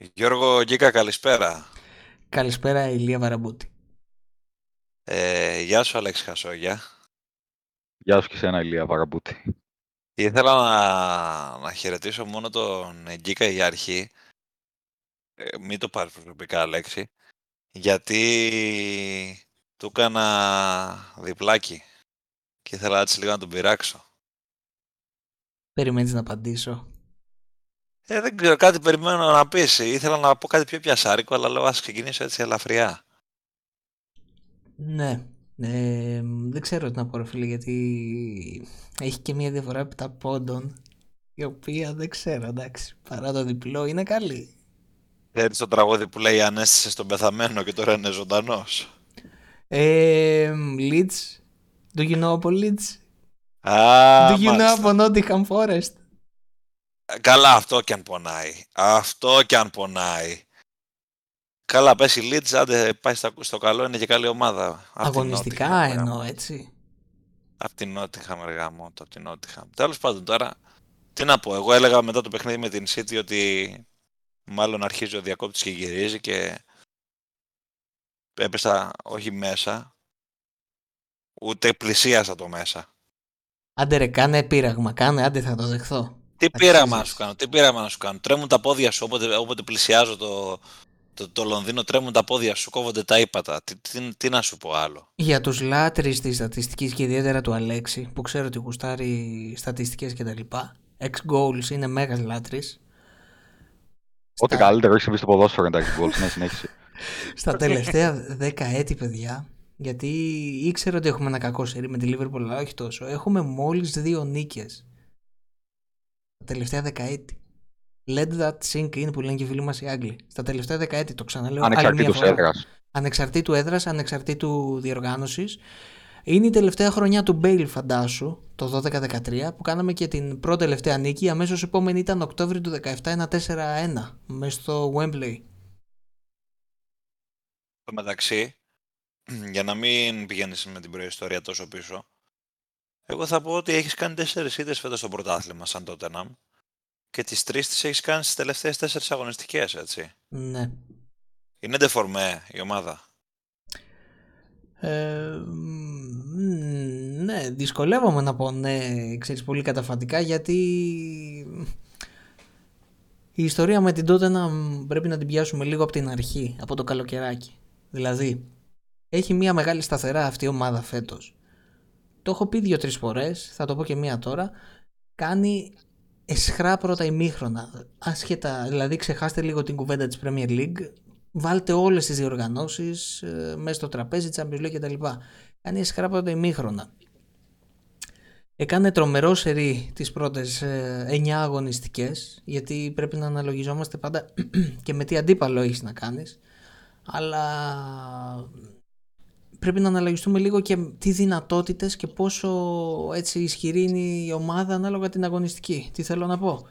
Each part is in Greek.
Γιώργο Γκίκα, καλησπέρα. Καλησπέρα Ηλία Βαραμπούτη. Ε, γεια σου Αλέξη Χασόγια. Γεια σου και σένα Ηλία Βαραμπούτη. Ήθελα να, να χαιρετήσω μόνο τον Γκίκα για αρχή. Ε, μην το πάρεις προσωπικά Αλέξη. Γιατί του έκανα διπλάκι. Και ήθελα έτσι λίγο να τον πειράξω. Περιμένεις να απαντήσω. Ε, δεν ξέρω, κάτι περιμένω να πεις. Ήθελα να πω κάτι πιο πιασάρικο, αλλά λέω ας ξεκινήσω έτσι ελαφριά. Ναι. Ε, δεν ξέρω τι να πω ρε φίλε, γιατί έχει και μια διαφορά επτά πόντων, η οποία δεν ξέρω, εντάξει, παρά το διπλό είναι καλή. Ξέρεις το τραγούδι που λέει «Ανέστησε στον πεθαμένο και τώρα είναι ζωντανός». Ε, Leeds, do you know από Leeds? Α, do you know μάλιστα. από Nottingham Forest? Καλά, αυτό κι αν πονάει. Αυτό κι αν πονάει. Καλά, πες η Leeds, άντε πάει στα, στο καλό, είναι και καλή ομάδα. Απ' την Αγωνιστικά Nottingham, εννοώ, έτσι. Απ' την Nottingham, αργά μου, απ' την Nottingham. Τέλος πάντων τώρα, τι να πω, εγώ έλεγα μετά το παιχνίδι με την City ότι μάλλον αρχίζει ο διακόπτης και γυρίζει και έπεσα όχι μέσα, ούτε πλησίασα το μέσα. Άντε ρε, κάνε πείραγμα, κάνε, άντε θα το δεχθώ. Τι πείραμα να Αξίζεις. σου κάνω, τι πείραμα να σου κάνω. Τρέμουν τα πόδια σου όποτε, όποτε πλησιάζω το, το, το Λονδίνο, τρέμουν τα πόδια σου, κόβονται τα ύπατα. Τι, τι, τι να σου πω άλλο. Για τους λάτρεις της στατιστικής και ιδιαίτερα του Αλέξη, που ξέρω ότι γουστάρει στατιστικές και τα λοιπά, ex-goals είναι μέγας λάτρης. Ό,τι Στα- καλύτερο έχεις συμβεί στο ποδόσφαιρο εντάξει γκολ. Ναι, συνέχισε. Στα τελευταία δέκα έτη, παιδιά, γιατί ήξερα ότι έχουμε ένα κακό σερί με τη Liverpool, αλλά όχι τόσο. Έχουμε μόλις δύο νίκες. Τα τελευταία δέκα έτη. Let that sink in που λένε και οι φίλοι μας οι Άγγλοι. Στα τελευταία δέκα έτη, το ξαναλέω άλλη μια Ανεξαρτήτω φορά. έδρας. Ανεξαρτήτου έδρας, ανεξαρτήτου διοργάνωσης. Είναι η τελευταία χρονιά του Μπέιλ, φαντάσου, το 12-13, που κάναμε και την πρώτη τελευταία νίκη. Η αμέσως επόμενη ήταν Οκτώβριο του 17, ένα 4-1, μέσα στο Wembley. Στο μεταξύ, για να μην πηγαίνεις με την προϊστορία τόσο πίσω, εγώ θα πω ότι έχεις κάνει τέσσερις ήττες φέτος στο πρωτάθλημα σαν τότε και τις τρεις τις έχεις κάνει στις τελευταίες τέσσερις αγωνιστικές, έτσι. Ναι. Είναι ντεφορμέ η ομάδα; Ε, μ, ναι, δυσκολεύομαι να πω ναι, ξέρεις, πολύ καταφατικά γιατί η ιστορία με την τότε να πρέπει να την πιάσουμε λίγο από την αρχή, από το καλοκαιράκι. Δηλαδή, έχει μια μεγάλη σταθερά αυτή η ομάδα φέτος. Το έχω πει δύο-τρεις φορές, θα το πω και μία τώρα. Κάνει εσχρά πρώτα ημίχρονα. Άσχετα, δηλαδή ξεχάστε λίγο την κουβέντα της Premier League. Βάλτε όλες τις διοργανώσεις ε, μέσα στο τραπέζι, Champions League κτλ. Κάνει εσχρά πρώτα ημίχρονα. Έκανε τρομερό σερί τις πρώτες ε, 9 αγωνιστικές γιατί πρέπει να αναλογιζόμαστε πάντα και με τι αντίπαλο έχεις να κάνεις αλλά πρέπει να αναλογιστούμε λίγο και τι δυνατότητες και πόσο έτσι ισχυρή είναι η ομάδα ανάλογα την αγωνιστική. Τι θέλω να πω;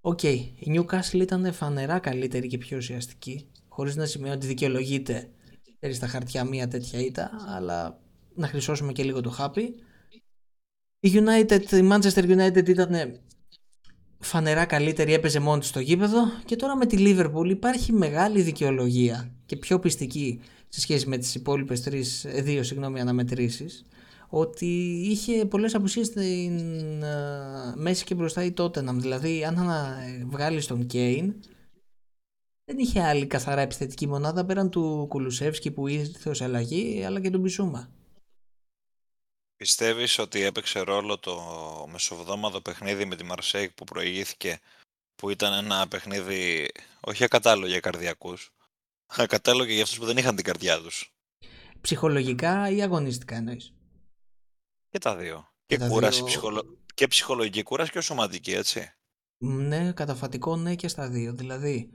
Οκ, η Newcastle ήταν φανερά καλύτερη και πιο ουσιαστική χωρίς να σημαίνει ότι δικαιολογείται ξέρεις, στα χαρτιά μία τέτοια ήττα αλλά να χρυσώσουμε και λίγο το χάπι. Η United, η Manchester United ήταν φανερά καλύτερη, έπαιζε μόνη της στο γήπεδο και τώρα με τη Liverpool υπάρχει μεγάλη δικαιολογία και πιο πιστική σε σχέση με τις υπόλοιπες τρεις, ε, δύο συγγνώμη, αναμετρήσεις ότι είχε πολλές απουσίες στην ε, μέση και μπροστά η Tottenham δηλαδή αν να βγάλει τον Kane δεν είχε άλλη καθαρά επιθετική μονάδα πέραν του Κουλουσεύσκη που ήρθε ως αλλαγή αλλά και του Μπισούμα. Πιστεύεις ότι έπαιξε ρόλο το μεσοβδόμαδο παιχνίδι με τη Μαρσέικ που προηγήθηκε που ήταν ένα παιχνίδι όχι ακατάλληλο για καρδιακούς ακατάλληλο και για αυτούς που δεν είχαν την καρδιά τους. Ψυχολογικά ή αγωνιστικά εννοείς; Και τα δύο. Και Και, τα κούραση, δύο. ψυχολο... και ψυχολογική κούραση και σωματική, έτσι. Ναι, καταφατικό ναι και στα δύο. Δηλαδή,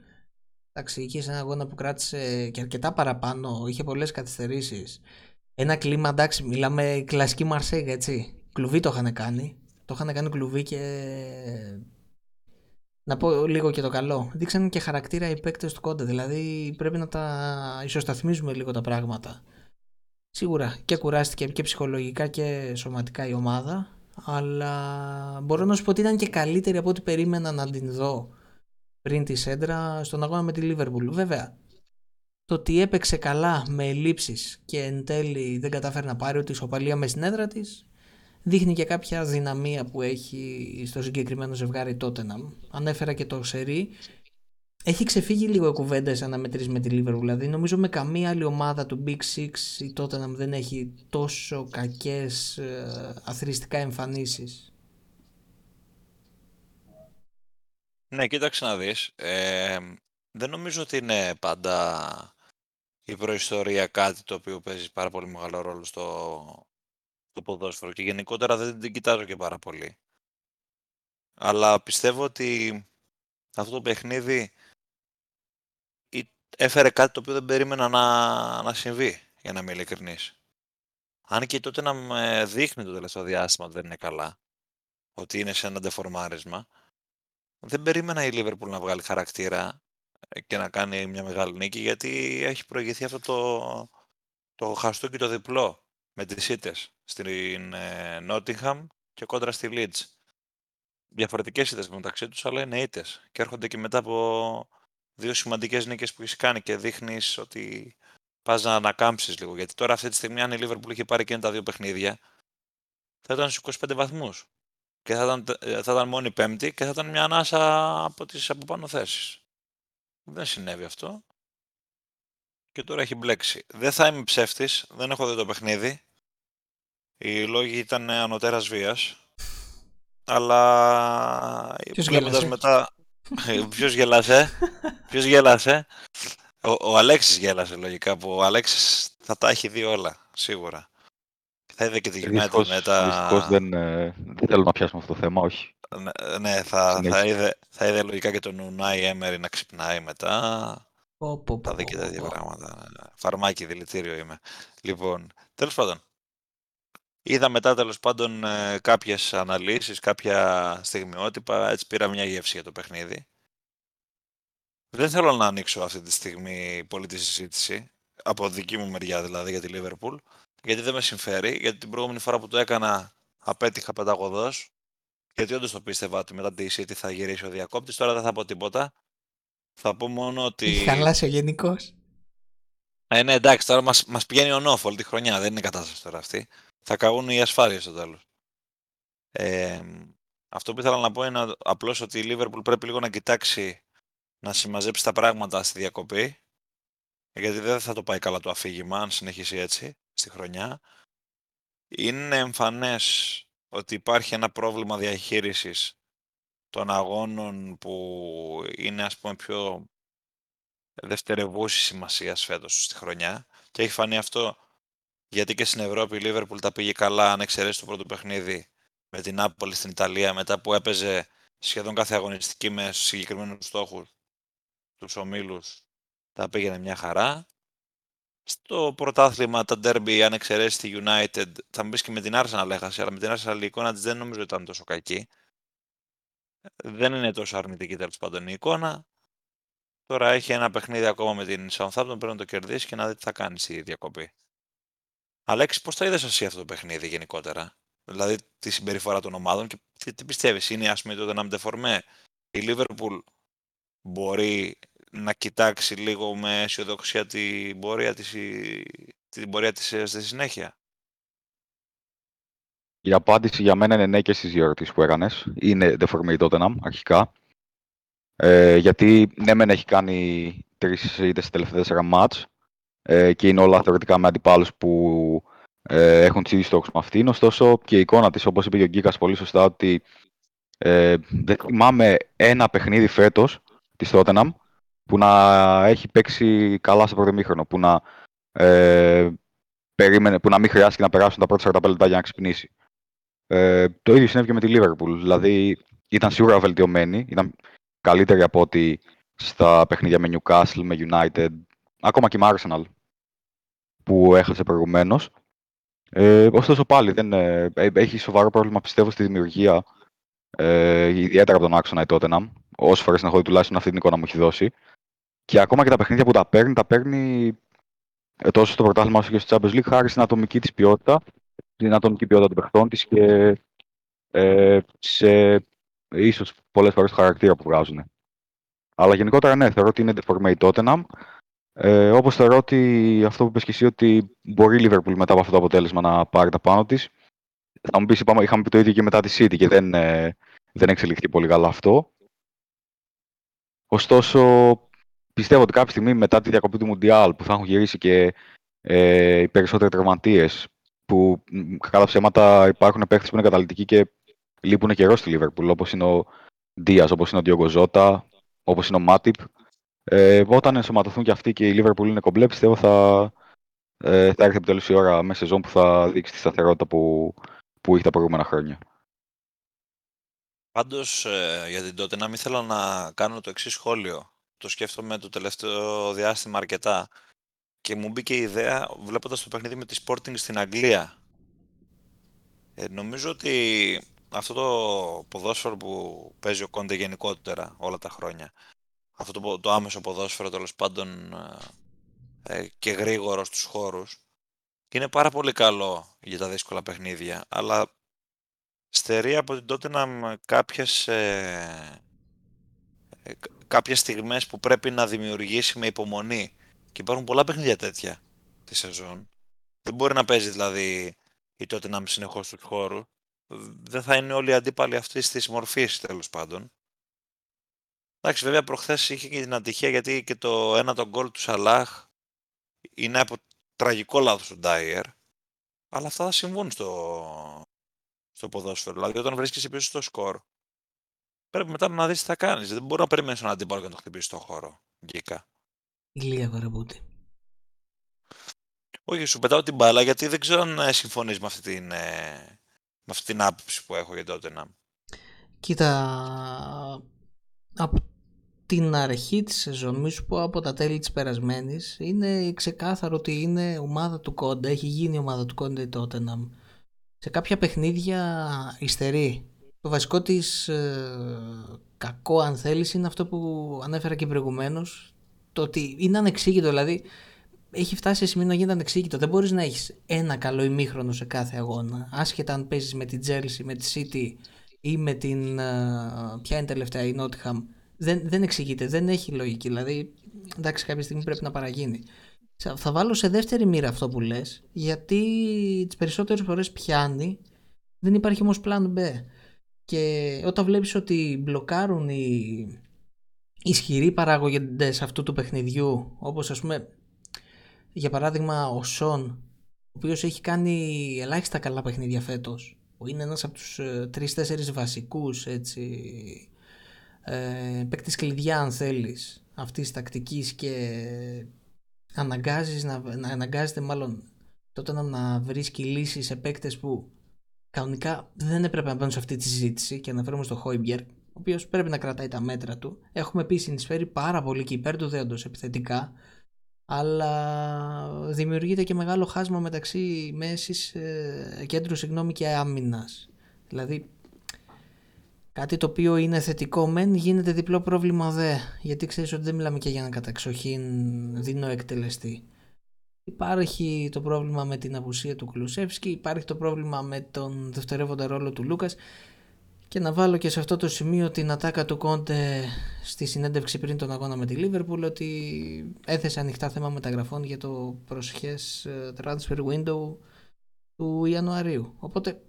εντάξει, είχε ένα αγώνα που κράτησε και αρκετά παραπάνω, είχε πολλές καθυστερήσεις. Ένα κλίμα, εντάξει, μιλάμε κλασική Μαρσέγ, έτσι. Κλουβί το είχαν κάνει. Το είχαν κάνει κλουβί και. Να πω λίγο και το καλό. Δείξαν και χαρακτήρα οι παίκτες του κόντα. Δηλαδή πρέπει να τα ισοσταθμίζουμε λίγο τα πράγματα. Σίγουρα και κουράστηκε και ψυχολογικά και σωματικά η ομάδα. Αλλά μπορώ να σου πω ότι ήταν και καλύτερη από ό,τι περίμενα να την δω πριν τη Σέντρα στον αγώνα με τη Λίβερπουλ. Βέβαια, το ότι έπαιξε καλά με ελλείψεις και εν τέλει δεν κατάφερε να πάρει ότι ισοπαλία με στην έδρα της δείχνει και κάποια δυναμία που έχει στο συγκεκριμένο ζευγάρι Τότεναμ. Ανέφερα και το Σερί. Έχει ξεφύγει λίγο η κουβέντα σαν να μετρήσει με τη Λίβερπουλ. Δηλαδή, νομίζω με καμία άλλη ομάδα του Big Six η Tottenham δεν έχει τόσο κακές ε, αθρηστικά εμφανίσεις. Ναι, κοίταξε να δεις. Ε, δεν νομίζω ότι είναι πάντα η προϊστορία κάτι το οποίο παίζει πάρα πολύ μεγάλο ρόλο στο, στο ποδόσφαιρο και γενικότερα δεν την κοιτάζω και πάρα πολύ. Αλλά πιστεύω ότι αυτό το παιχνίδι έφερε κάτι το οποίο δεν περίμενα να, να συμβεί, για να είμαι ειλικρινής. Αν και τότε να με δείχνει το τελευταίο διάστημα ότι δεν είναι καλά, ότι είναι σε ένα ντεφορμάρισμα, δεν περίμενα η Liverpool να βγάλει χαρακτήρα και να κάνει μια μεγάλη νίκη, γιατί έχει προηγηθεί αυτό το, το χαστούκι το διπλό με τις ήττες στην ε, Nottingham και κόντρα στη Leeds. Διαφορετικές ήττες μεταξύ τους, αλλά είναι ήττες και έρχονται και μετά από δύο σημαντικές νίκες που έχει κάνει και δείχνεις ότι πας να ανακάμψεις λίγο. Γιατί τώρα αυτή τη στιγμή αν η Liverpool είχε πάρει και τα δύο παιχνίδια, θα ήταν στους 25 βαθμούς και θα ήταν, ε, θα ήταν μόνο η πέμπτη και θα ήταν μια ανάσα από τις από πάνω θέσεις. Δεν συνέβη αυτό. Και τώρα έχει μπλέξει. Δεν θα είμαι ψεύτης, δεν έχω δει το παιχνίδι. Οι λόγοι ήταν ανωτέρας βίας. Αλλά Ποιος βλέποντας γέλασε; μετά... Ποιος γέλασε; Ποιος γέλασε; Ο, ο Αλέξης γέλασε λογικά που ο Αλέξης θα τα έχει δει όλα, σίγουρα. Θα είδε και τη United Δυστυχώς, μετά... δυστυχώς δεν, ε, δεν θέλω να πιάσουμε αυτό το θέμα, όχι. Ναι, ναι, θα, θα, Συνέχισε. είδε, θα είδε λογικά και τον Ουνάι Έμερι να ξυπνάει μετά. Πω, πω, πω, Θα δει πω, και πω, τέτοια πω. πράγματα. Φαρμάκι, δηλητήριο είμαι. Λοιπόν, τέλος πάντων. Είδα μετά τέλος πάντων ε, κάποιες αναλύσεις, κάποια στιγμιότυπα, έτσι πήρα μια γεύση για το παιχνίδι. Δεν θέλω να ανοίξω αυτή τη στιγμή πολύ τη συζήτηση, από δική μου μεριά δηλαδή για τη Liverpool, γιατί δεν με συμφέρει, γιατί την προηγούμενη φορά που το έκανα απέτυχα πενταγωδός, γιατί όντως το πίστευα ότι μετά τη City θα γυρίσει ο διακόπτης, τώρα δεν θα πω τίποτα. Θα πω μόνο ότι... Έχει χαλάσει ο γενικό. Ε, ναι, εντάξει, τώρα μας, μας πηγαίνει ο νόφ όλη τη χρονιά, δεν είναι κατάσταση τώρα αυτή. Θα καγούν οι ασφάλειες στο τέλος. Ε, αυτό που ήθελα να πω είναι απλώς ότι η Liverpool πρέπει λίγο να κοιτάξει να συμμαζέψει τα πράγματα στη διακοπή, γιατί δεν θα το πάει καλά το αφήγημα αν συνεχίσει έτσι στη χρονιά. Είναι εμφανές ότι υπάρχει ένα πρόβλημα διαχείρισης των αγώνων που είναι ας πούμε πιο δευτερευούσης σημασίας φέτος στη χρονιά και έχει φανεί αυτό γιατί και στην Ευρώπη η Liverpool τα πήγε καλά αν εξαιρέσεις το πρώτο παιχνίδι με την Napoli στην Ιταλία μετά που έπαιζε σχεδόν κάθε αγωνιστική με συγκεκριμένους στόχους τους ομίλους τα πήγαινε μια χαρά. Στο πρωτάθλημα τα derby αν εξαιρέσεις τη United θα μου πεις και με την Arsenal έχασε αλλά με την Arsenal η εικόνα της δεν νομίζω ότι ήταν τόσο κακή. Δεν είναι τόσο αρνητική τέλος πάντων η εικόνα. Τώρα έχει ένα παιχνίδι ακόμα με την Southampton, πρέπει να το κερδίσει και να δει τι θα κάνει στη διακοπή. Αλέξη, πώς θα είδες εσύ αυτό το παιχνίδι γενικότερα, δηλαδή τη συμπεριφορά των ομάδων και τι, τι πιστεύεις, είναι ας πούμε τότε να ντεφορμέ. Η Liverpool μπορεί να κοιτάξει λίγο με αισιοδοξία την πορεία της, η- την πορεία της ε, στη συνέχεια; Η απάντηση για μένα είναι ναι και στις δύο ερωτήσεις που έκανες. Είναι deformity Tottenham, αρχικά. Ε, γιατί ναι, μεν έχει κάνει τρεις ήττες στα τελευταία τέσσερα μάτς ε, και είναι όλα θεωρητικά με αντιπάλους που ε, έχουν τις ίδιους στόχους με αυτήν. Ωστόσο και η εικόνα της, όπως είπε και ο Γκίκας πολύ σωστά, ότι ε, δεν θυμάμαι ένα παιχνίδι φέτος της Tottenham που να έχει παίξει καλά στο πρώτο μήχρονο, που να, ε, περίμενε, που να μην χρειάστηκε να περάσουν τα πρώτα 45 λεπτά για να ξυπνήσει. Ε, το ίδιο συνέβη και με τη Liverpool. Δηλαδή ήταν σίγουρα βελτιωμένη, ήταν καλύτερη από ότι στα παιχνίδια με Newcastle, με United, ακόμα και με Arsenal που έχασε προηγουμένως. Ε, ωστόσο πάλι δεν, ε, ε, έχει σοβαρό πρόβλημα πιστεύω στη δημιουργία ε, ιδιαίτερα από τον άξονα η Tottenham. Όσες φορές την έχω δει τουλάχιστον αυτή την εικόνα μου έχει δώσει. Και ακόμα και τα παιχνίδια που τα παίρνει, τα παίρνει ε, τόσο στο πρωτάθλημα όσο και στο Champions League χάρη στην ατομική της ποιότητα, στην ατομική ποιότητα των παιχτών της και ε, σε ίσως πολλές φορές το χαρακτήρα που βγάζουν. Αλλά γενικότερα ναι, θεωρώ ότι είναι deformate Tottenham. Ε, όπως θεωρώ ότι αυτό που είπες και εσύ ότι μπορεί η Liverpool μετά από αυτό το αποτέλεσμα να πάρει τα πάνω της. Θα μου πεις, είπαμε, είχαμε πει το ίδιο και μετά τη City και δεν, ε, δεν εξελιχθεί πολύ καλά αυτό. Ωστόσο, πιστεύω ότι κάποια στιγμή μετά τη διακοπή του Μουντιάλ που θα έχουν γυρίσει και ε, οι περισσότεροι τραυματίες που κατά ψέματα υπάρχουν παίχτες που είναι καταλητικοί και λείπουν καιρός στη Liverpool όπως είναι ο Δίας, όπως είναι ο Διόγκο Ζώτα, όπως είναι ο Μάτιπ. Ε, όταν ενσωματωθούν και αυτοί και η Liverpool είναι κομπλέ, πιστεύω θα, ε, θα έρθει επιτέλους η ώρα μέσα σεζόν που θα δείξει τη σταθερότητα που, που έχει τα προηγούμενα χρόνια. Πάντως, ε, για την τότε να μην θέλω να κάνω το εξής σχόλιο. Το σκέφτομαι το τελευταίο διάστημα αρκετά. Και μου μπήκε η ιδέα βλέποντας το παιχνίδι με τη Sporting στην Αγγλία. Ε, νομίζω ότι αυτό το ποδόσφαιρο που παίζει ο Κόντε γενικότερα όλα τα χρόνια, αυτό το, το άμεσο ποδόσφαιρο τέλος πάντων ε, ε, και γρήγορο στους χώρους, είναι πάρα πολύ καλό για τα δύσκολα παιχνίδια, αλλά στερεί από την τότε να κάποιες, ε, ε κάποιες στιγμές που πρέπει να δημιουργήσει με υπομονή και υπάρχουν πολλά παιχνίδια τέτοια τη σεζόν. Δεν μπορεί να παίζει δηλαδή η τότε να συνεχώς στους χώρους. Δεν θα είναι όλοι οι αντίπαλοι αυτής της μορφής τέλος πάντων. Εντάξει, βέβαια προχθές είχε και την ατυχία γιατί και το ένα τον γκολ του Σαλάχ είναι από τραγικό λάθος του Ντάιερ. Αλλά αυτά θα συμβούν στο, στο ποδόσφαιρο. Δηλαδή, όταν βρίσκεσαι πίσω στο σκορ, πρέπει μετά να δεις τι θα κάνεις. Δεν μπορεί να περιμένεις έναν αντίπαλο και να το χτυπήσει στον χώρο. Γκίκα. Ηλία Βαραμπούτη. Όχι, σου πετάω την μπάλα γιατί δεν ξέρω αν ε, συμφωνείς με αυτή την, ε, με αυτή την άποψη που έχω για τότε να. Κοίτα, από την αρχή της σεζόν, μη σου πω από τα τέλη της περασμένης, είναι ξεκάθαρο ότι είναι ομάδα του Κόντα, έχει γίνει ομάδα του Κόντα η Τότεναμ. Σε κάποια παιχνίδια υστερεί. Το βασικό της ε, κακό αν θέλεις είναι αυτό που ανέφερα και προηγουμένως. το ότι είναι ανεξήγητο, δηλαδή έχει φτάσει σε σημείο να γίνεται ανεξήγητο. Δεν μπορείς να έχεις ένα καλό ημίχρονο σε κάθε αγώνα. Άσχετα αν παίζεις με την Chelsea, με τη City ή με την. Ποια είναι τελευταία, η Nottingham. Δεν, δεν εξηγείται, δεν έχει λογική. Δηλαδή, εντάξει, κάποια στιγμή πρέπει να παραγίνει. Θα βάλω σε δεύτερη μοίρα αυτό που λες, γιατί τις περισσότερες φορές πιάνει, δεν υπάρχει όμως plan B. Και όταν βλέπεις ότι μπλοκάρουν οι ισχυροί παράγοντες αυτού του παιχνιδιού, όπως ας πούμε για παράδειγμα ο Σον, ο οποίος έχει κάνει ελάχιστα καλά παιχνίδια φέτος. Είναι ένας από τους ε, τρει-τέσσερι βασικούς έτσι. Ε, παίκτης κλειδιά, αν θέλεις, αυτής της τακτικής και αναγκάζεις να, να αναγκάζεται μάλλον τότε να, να βρίσκει λύσεις σε παίκτες που κανονικά δεν έπρεπε να μπαίνουν σε αυτή τη συζήτηση και να φέρουμε στο Χόιμπιερ, ο οποίος πρέπει να κρατάει τα μέτρα του. Έχουμε πει συνεισφέρει πάρα πολύ και υπέρ του δέοντος επιθετικά αλλά δημιουργείται και μεγάλο χάσμα μεταξύ μέσης ε, κέντρου συγγνώμη και άμυνας. Δηλαδή κάτι το οποίο είναι θετικό μεν γίνεται διπλό πρόβλημα δε γιατί ξέρεις ότι δεν μιλάμε και για ένα καταξοχήν δίνω εκτελεστή. Υπάρχει το πρόβλημα με την απουσία του Κλουσεύσκη, υπάρχει το πρόβλημα με τον δευτερεύοντα ρόλο του Λούκας και να βάλω και σε αυτό το σημείο την ατάκα του Κόντε στη συνέντευξη πριν τον αγώνα με τη Λίβερπουλ ότι έθεσε ανοιχτά θέμα μεταγραφών για το προσχές ε, transfer window του Ιανουαρίου. Οπότε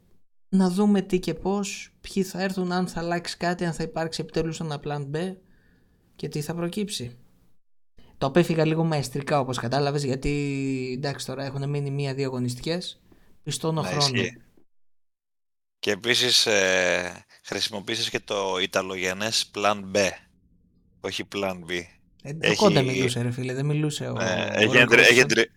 να δούμε τι και πώς, ποιοι θα έρθουν, αν θα αλλάξει κάτι, αν θα υπάρξει επιτέλους ένα plan B και τι θα προκύψει. Το απέφυγα λίγο μαεστρικά όπως κατάλαβες γιατί εντάξει τώρα έχουν μείνει μία-δύο αγωνιστικές. Πιστώνω χρόνο. Και επίσης ε, χρησιμοποίησες και το Ιταλογενές Plan B, όχι Plan B. Ε, έχει... Κόντα μιλούσε ρε φίλε, δεν μιλούσε ο... Ε, έχει, εντρι... έχει, εντρι...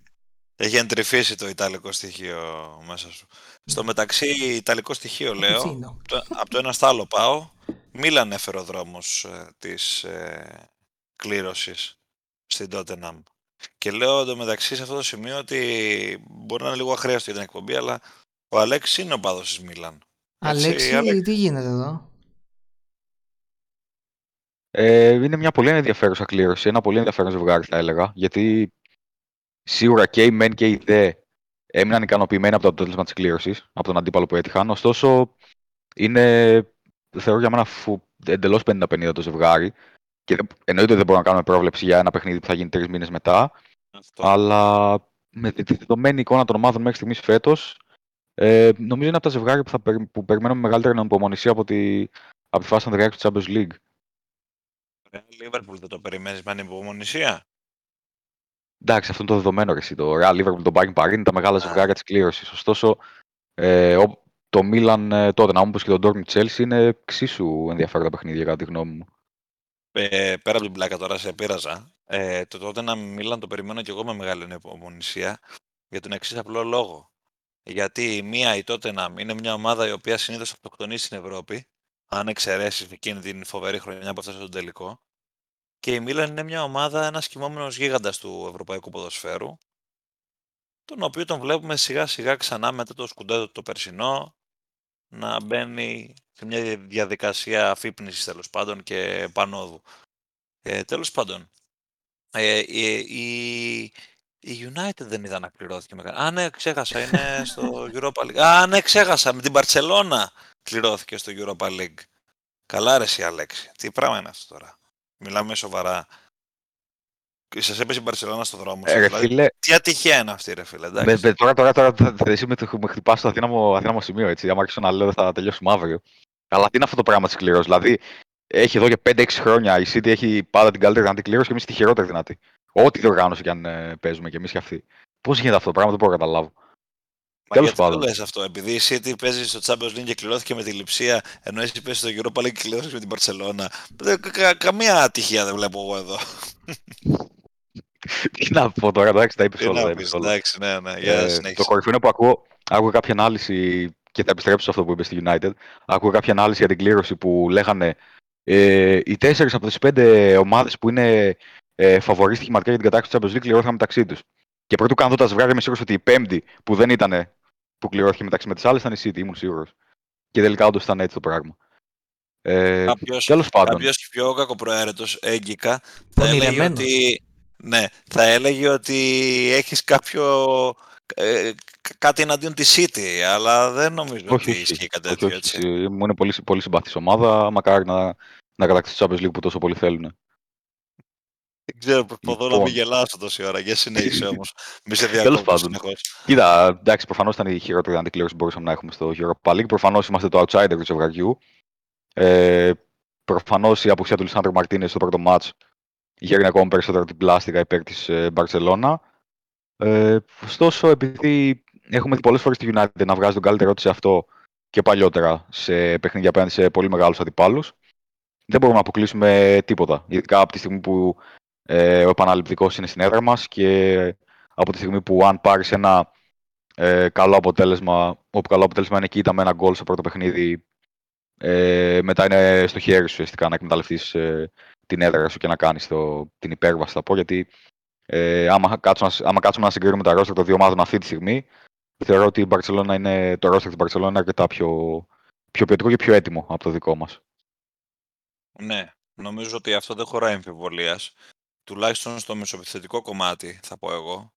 έχει εντρυφήσει το Ιταλικό στοιχείο μέσα σου. Στο μεταξύ, Ιταλικό στοιχείο λέω, από το ένας στο άλλο πάω, Μίλαν έφερε ο δρόμος ε, της ε, κλήρωσης στην Tottenham. Και λέω εντωμεταξύ σε αυτό το σημείο ότι μπορεί να είναι λίγο αχρίαστο για την εκπομπή, αλλά ο Αλέξη είναι ο πάδος της Μίλαν. Αλέξη, τι γίνεται εδώ; Ε, είναι μια πολύ ενδιαφέρουσα κλήρωση, ένα πολύ ενδιαφέρον ζευγάρι θα έλεγα, γιατί σίγουρα και οι μεν και οι δε έμειναν ικανοποιημένοι από το αποτέλεσμα της κλήρωσης, από τον αντίπαλο που έτυχαν. Ωστόσο, είναι, θεωρώ για μένα εντελώς 50-50 το ζευγάρι. Και εννοείται δεν μπορούμε να κάνουμε πρόβλεψη για ένα παιχνίδι που θα γίνει τρεις μήνες μετά. Αυτό. Αλλά με τη δεδομένη εικόνα των ομάδων μέχρι στιγμής φέτος, ε, νομίζω είναι από τα ζευγάρια που, θα, περι- που περιμένουμε μεγαλύτερη ανυπομονησία από τη, από τη φάση των 16 του Champions League. Real Liverpool δεν το περιμένεις με ανυπομονησία; Εντάξει, αυτό είναι το δεδομένο. Ρε, εσύ. Το Real Liverpool, το Bayern Paris είναι τα μεγάλα ζευγάρια της κλήρωσης. Ωστόσο, ε, ο- το Milan τότε, να μου και το Dortmund Chelsea είναι εξίσου ενδιαφέροντα παιχνίδια, κατά τη γνώμη μου. Ε, πέρα από την πλάκα τώρα σε πείραζα. Ε, το τότε να Μίλαν το περιμένω και εγώ με μεγάλη ανυπομονησία για τον εξής απλό λόγο. Γιατί η μία η τότε να είναι μια ομάδα η οποία συνήθως αυτοκτονείς στην Ευρώπη, αν εξαιρέσεις εκείνη την φοβερή χρονιά που έφτασε στον τελικό. Και η Μίλαν είναι μια ομάδα, ένα κοιμόμενο γίγαντας του ευρωπαϊκού ποδοσφαίρου, τον οποίο τον βλέπουμε σιγά σιγά ξανά μετά το σκουντέτο το περσινό να μπαίνει σε μια διαδικασία αφύπνισης τέλος πάντων και πανόδου. Ε, τέλος πάντων, ε, η, η, η United δεν είδα να κληρώθηκε μεγάλα. Α, ναι, ξέχασα, είναι στο Europa League. Α, ναι, ξέχασα, με την Barcelona κληρώθηκε στο Europa League. Καλά ρε εσύ, Αλέξη. Τι πράγμα είναι αυτό τώρα. Μιλάμε σοβαρά. Σας έπεσε η Μπαρσελόνα στο δρόμο. Ε, σας, ρε, δηλαδή, φίλε, τι ατυχία είναι αυτή, ρε φίλε. Εντάξει. με, με, τώρα, τώρα, τώρα θα, θα, εσύ με, το- με χτυπάς στο αδύναμο, αδύναμο σημείο, έτσι. Άμα άρχισα να λέω θα τελειώσουμε αύριο. Αλλά τι είναι αυτό το πράγμα της κλήρωσης. Δηλαδή, έχει εδώ και 5-6 χρόνια η City έχει πάντα την καλύτερη δυνατή κλήρωση και εμείς τη χειρότερη δυνατή. Ό,τι διοργάνωση και αν ε, παίζουμε κι εμείς και αυτοί. Πώς γίνεται αυτό το πράγμα, δεν μπορώ να καταλάβω. Μα τέλος γιατί το πάντων. λες αυτό, επειδή η City παίζει στο Champions League και κληρώθηκε με τη λειψία, ενώ εσύ παίζεις στο Europa League και κληρώθηκε με την Barcelona. Δεν- κα- κα- καμία ατυχία δεν βλέπω εγώ εδώ. τι να πω τώρα, εντάξει, τα είπες Τι όλα. τα να είπες πεις, όλα. εντάξει, ναι, ναι, για Ε, το συνέχισε. κορυφαίο είναι που ακούω, άκουγα κάποια ανάλυση και θα επιστρέψω σε αυτό που είπες στη United. Άκουγα κάποια ανάλυση για την κλήρωση που λέγανε ε, οι τέσσερις από τις πέντε ομάδες που είναι ε, φαβοροί στοιχηματικά για την κατάξυση του Champions League κληρώθηκαν μεταξύ τους. Και πρωτού κάνω τα ζευγάρια, είμαι σίγουρος ότι η πέμπτη που δεν ήταν που κληρώθηκε μεταξύ με τις άλλες ήταν η City, ήμουν σίγουρος. Και τελικά όντως ήταν έτσι το πράγμα. Ε, Κάποιος, Τέλος πάντων. κάποιος πιο κακοπροαίρετος έγκυκα θα έλεγε Πονηρεμένος. ότι, ναι, θα έλεγε ότι έχεις κάποιο, ε, κα- κάτι εναντίον της City, αλλά δεν νομίζω Όχι, ότι όχι. ισχύει κάτι όχι, τέτοιο, όχι. έτσι. Ε, Μου είναι πολύ, πολύ συμπαθής ομάδα. Μακάρι να, να κατακτήσει το Champions League που τόσο πολύ θέλουν. Δεν ξέρω, προσπαθώ να Λοιπόν. μην γελάσω τόση ώρα. Για συνέχισε όμως. Μη σε Τέλος διακόπτω πάντων. συνεχώς. Κοίτα, εντάξει, προφανώς ήταν η χειρότερη αντικλήρωση που μπορούσαμε να έχουμε στο Europa League. Προφανώς είμαστε το outsider του ζευγαριού. Ε, προφανώς η απουσία του Λισάνδρου Μαρτίνες στο πρώτο match γέρνει ακόμα περισσότερο την πλάστικα υπέρ της ε, Μπαρσελόνα. Ε, ωστόσο, επειδή έχουμε δει πολλές φορές τη United να βγάζει τον καλύτερό της σε αυτό και παλιότερα σε παιχνίδια απέναντι σε πολύ μεγάλους αντιπάλους, δεν μπορούμε να αποκλείσουμε τίποτα. Ειδικά από τη στιγμή που ε, ο επαναληπτικός είναι στην έδρα μας και από τη στιγμή που αν πάρεις ένα ε, καλό αποτέλεσμα, όπου καλό αποτέλεσμα είναι κοίτα με ένα γκολ στο πρώτο παιχνίδι, ε, μετά είναι στο χέρι σου ουσιαστικά να εκμεταλλευτείς ε, την έδρα σου και να κάνεις την υπέρβαση, θα πω. Γιατί ε, άμα, κάτσουμε, να- άμα κάτσουμε να συγκρίνουμε τα ρόστερ των δύο ομάδων αυτή τη στιγμή, θεωρώ ότι η Barcelona είναι, το ρόστερ της Barcelona είναι αρκετά πιο, πιο ποιοτικό και πιο έτοιμο από το δικό μας. Ναι, νομίζω ότι αυτό δεν χωράει εμφιβολία. Τουλάχιστον στο μεσοπιθετικό κομμάτι, θα πω εγώ.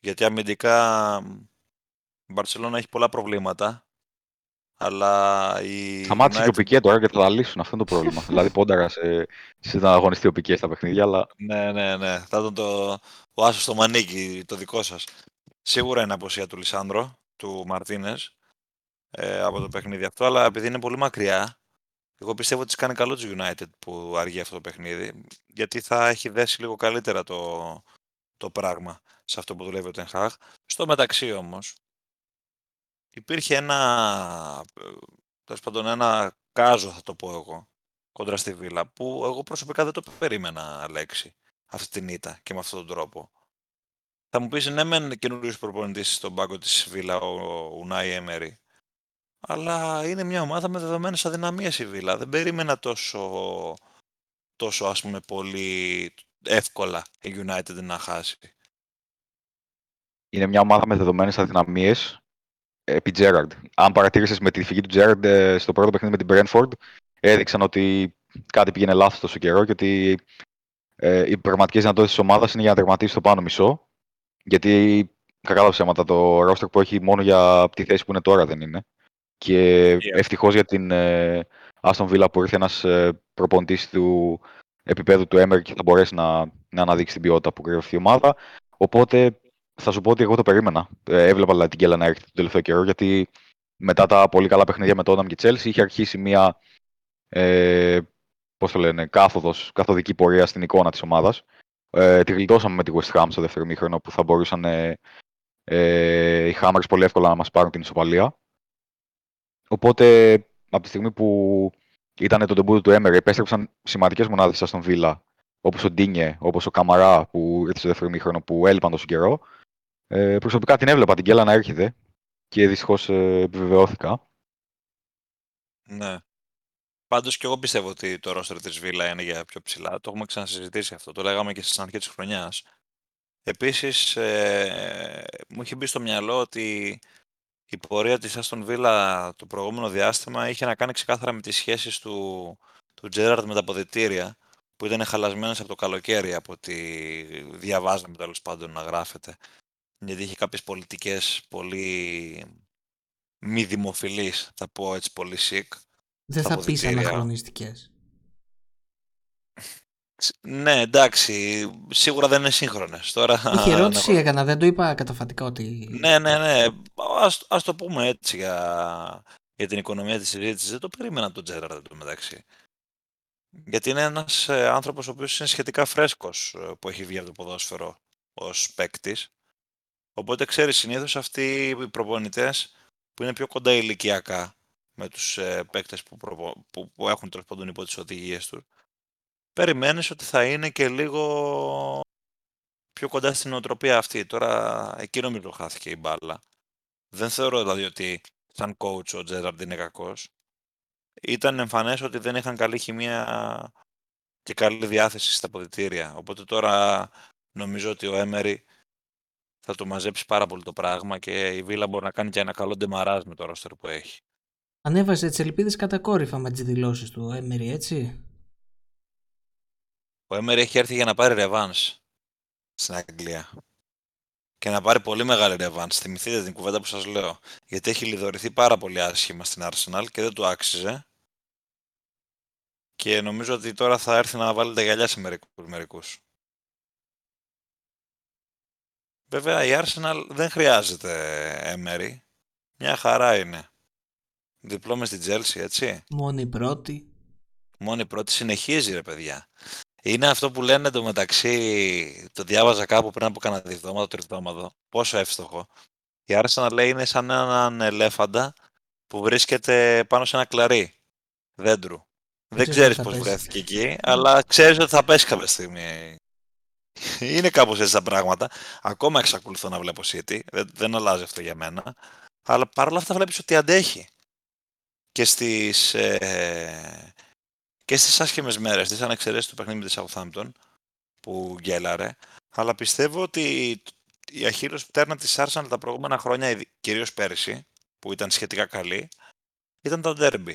Γιατί αμυντικά μ, η Barcelona έχει πολλά προβλήματα. Αλλά η Σταμάτησε και ο United- Πικέ τώρα και θα τα λύσουν. Αυτό είναι το πρόβλημα. δηλαδή, πόνταρα σε, σε να αγωνιστεί ο Πικέ στα παιχνίδια, αλλά Ναι, ναι, ναι. Θα ήταν το, ο άσος στο μανίκι, το δικό σας. Σίγουρα είναι αποσία του Λισάνδρο, του Μαρτίνες, ε, από το παιχνίδι αυτό, αλλά επειδή είναι πολύ μακριά, εγώ πιστεύω ότι της κάνει καλό της United που αργεί αυτό το παιχνίδι, γιατί θα έχει δέσει λίγο καλύτερα το, το πράγμα σε αυτό που δουλεύει ο Τενχάγ. Στο μεταξύ όμως, υπήρχε ένα, ε, τέλος πάντων, ένα κάζο θα το πω εγώ, κόντρα στη Βίλα, που εγώ προσωπικά δεν το περίμενα, Αλέξη, αυτή την ήττα και με αυτόν τον τρόπο. Θα μου πεις, ναι, μεν καινούριος προπονητής στον πάγκο της Βίλα, ο Ουνάι Έμερι, αλλά είναι μια ομάδα με δεδομένες αδυναμίες η Βίλα. Δεν περίμενα τόσο, τόσο ας πούμε, πολύ εύκολα η United να χάσει. είναι μια ομάδα με δεδομένες αδυναμίες επί Τζέραρντ. Αν παρατήρησες με τη φυγή του Τζέραρντ ε, στο πρώτο παιχνίδι με την Brentford, έδειξαν ότι κάτι πήγαινε λάθος τόσο καιρό και ότι ε, οι πραγματικές δυνατότητες της ομάδας είναι για να τερματίσει το πάνω μισό. Γιατί, κακά τα ψέματα, το ρόστερ που έχει μόνο για τη θέση που είναι τώρα δεν είναι. Και Yeah. ευτυχώς για την ε, Aston Villa που ήρθε ένας ε, προπονητής του επίπεδου του Έμερ και θα μπορέσει να, να αναδείξει την ποιότητα που κρύβει αυτή η ομάδα. Οπότε θα σου πω ότι εγώ το περίμενα. Ε, έβλεπα δηλαδή, την Κέλα να έρχεται τον τελευταίο καιρό γιατί μετά τα πολύ καλά παιχνίδια με το Όναμ και Chelsea είχε αρχίσει μια ε, πώς το λένε, κάθοδος, καθοδική πορεία στην εικόνα της ομάδας. Ε, τη γλιτώσαμε με τη West Ham στο δεύτερο μήχρονο που θα μπορούσαν ε, ε, οι Hammers πολύ εύκολα να μας πάρουν την ισοπαλία. Οπότε από τη στιγμή που ήταν το ντεμπούτο του Έμερ, επέστρεψαν σημαντικές μονάδες στον Βίλα, όπως ο Ντίνιε, όπως ο Καμαρά που ήρθε στο δεύτερο μήχρονο που έλειπαν τόσο καιρό. Ε, προσωπικά την έβλεπα την Κέλα να έρχεται και δυστυχώς ε, επιβεβαιώθηκα. Ναι. Πάντως και εγώ πιστεύω ότι το ρόστερ της Βίλα είναι για πιο ψηλά. Το έχουμε ξανασυζητήσει αυτό. Το λέγαμε και στην αρχή της χρονιάς. Επίσης, ε, μου είχε μπει στο μυαλό ότι η πορεία της Άστον Βίλα το προηγούμενο διάστημα είχε να κάνει ξεκάθαρα με τις σχέσεις του, του Τζέραρτ με τα αποδητήρια που ήταν χαλασμένες από το καλοκαίρι από ό,τι διαβάζαμε τέλος πάντων να γράφεται γιατί είχε κάποιες πολιτικές πολύ μη δημοφιλείς θα πω έτσι πολύ sick δεν θα πεις αναχρονιστικές ναι, εντάξει. Σίγουρα δεν είναι σύγχρονες. Τώρα... Είχε ερώτηση έκανα, δεν το είπα καταφατικά ότι. Ναι, ναι, ναι. Ας, ας το πούμε έτσι για, για την οικονομία της συζήτησης. Δεν το περίμενα από τον Τζέραρντ το μεταξύ. Γιατί είναι ένας ε, άνθρωπος ο οποίος είναι σχετικά φρέσκος ε, που έχει βγει από το ποδόσφαιρο ως παίκτης. Οπότε ξέρεις συνήθως αυτοί οι προπονητές που είναι πιο κοντά ηλικιακά με τους ε, παίκτες που, που, που έχουν τέλος πάντων υπό τις οδηγίες τους περιμένεις ότι θα είναι και λίγο πιο κοντά στην νοοτροπία αυτή. Τώρα εκεί νομίζω χάθηκε η μπάλα. Δεν θεωρώ δηλαδή ότι σαν coach ο Τζέραρντ είναι κακός. Ήταν εμφανές ότι δεν είχαν καλή χημεία και καλή διάθεση στα ποδητήρια. Οπότε τώρα νομίζω ότι ο Έμερι θα το μαζέψεις πάρα πολύ το πράγμα και η Βίλα μπορεί να κάνει και ένα καλό ντεμαράζ με το ρόστερ που έχει. Ανέβασε τις ελπίδες κατακόρυφα με τις δηλώσεις του Έμερι, έτσι; Ο Έμερ έχει έρθει για να πάρει ρεβάνς στην Αγγλία. Και να πάρει πολύ μεγάλη ρεβάνς. Θυμηθείτε την κουβέντα που σας λέω. Γιατί έχει λιδωρηθεί πάρα πολύ άσχημα στην Arsenal και δεν του άξιζε. Και νομίζω ότι τώρα θα έρθει να βάλει τα γυαλιά σε μερικούς. Βέβαια η Arsenal δεν χρειάζεται Έμερι. Μια χαρά είναι. Διπλό μες στην Chelsea, έτσι. Μόνη πρώτη. Μόνη πρώτη συνεχίζει ρε παιδιά. Είναι αυτό που λένε το μεταξύ, το διάβαζα κάπου πριν από κανένα διεβδόματο, τριβδόματο, πόσο εύστοχο. Η Άρσενα λέει είναι σαν έναν ελέφαντα που βρίσκεται πάνω σε ένα κλαρί δέντρου. Δεν ξέρεις πώς βρέθηκε εκεί, αλλά ξέρεις ότι θα πέσει κάποια στιγμή. Είναι κάπως έτσι τα πράγματα. Ακόμα εξακολουθώ να βλέπω City, δεν, δεν αλλάζει αυτό για μένα. Αλλά παρόλα αυτά βλέπεις ότι αντέχει. Και στις, ε, και στις άσχημες μέρες της, αν εξαιρέσει το παιχνίδι της Southampton, που γκέλαρε, αλλά πιστεύω ότι η αχύρωση πτέρνα της Arsenal τα προηγούμενα χρόνια, κυρίως πέρυσι, που ήταν σχετικά καλή, ήταν τα derby.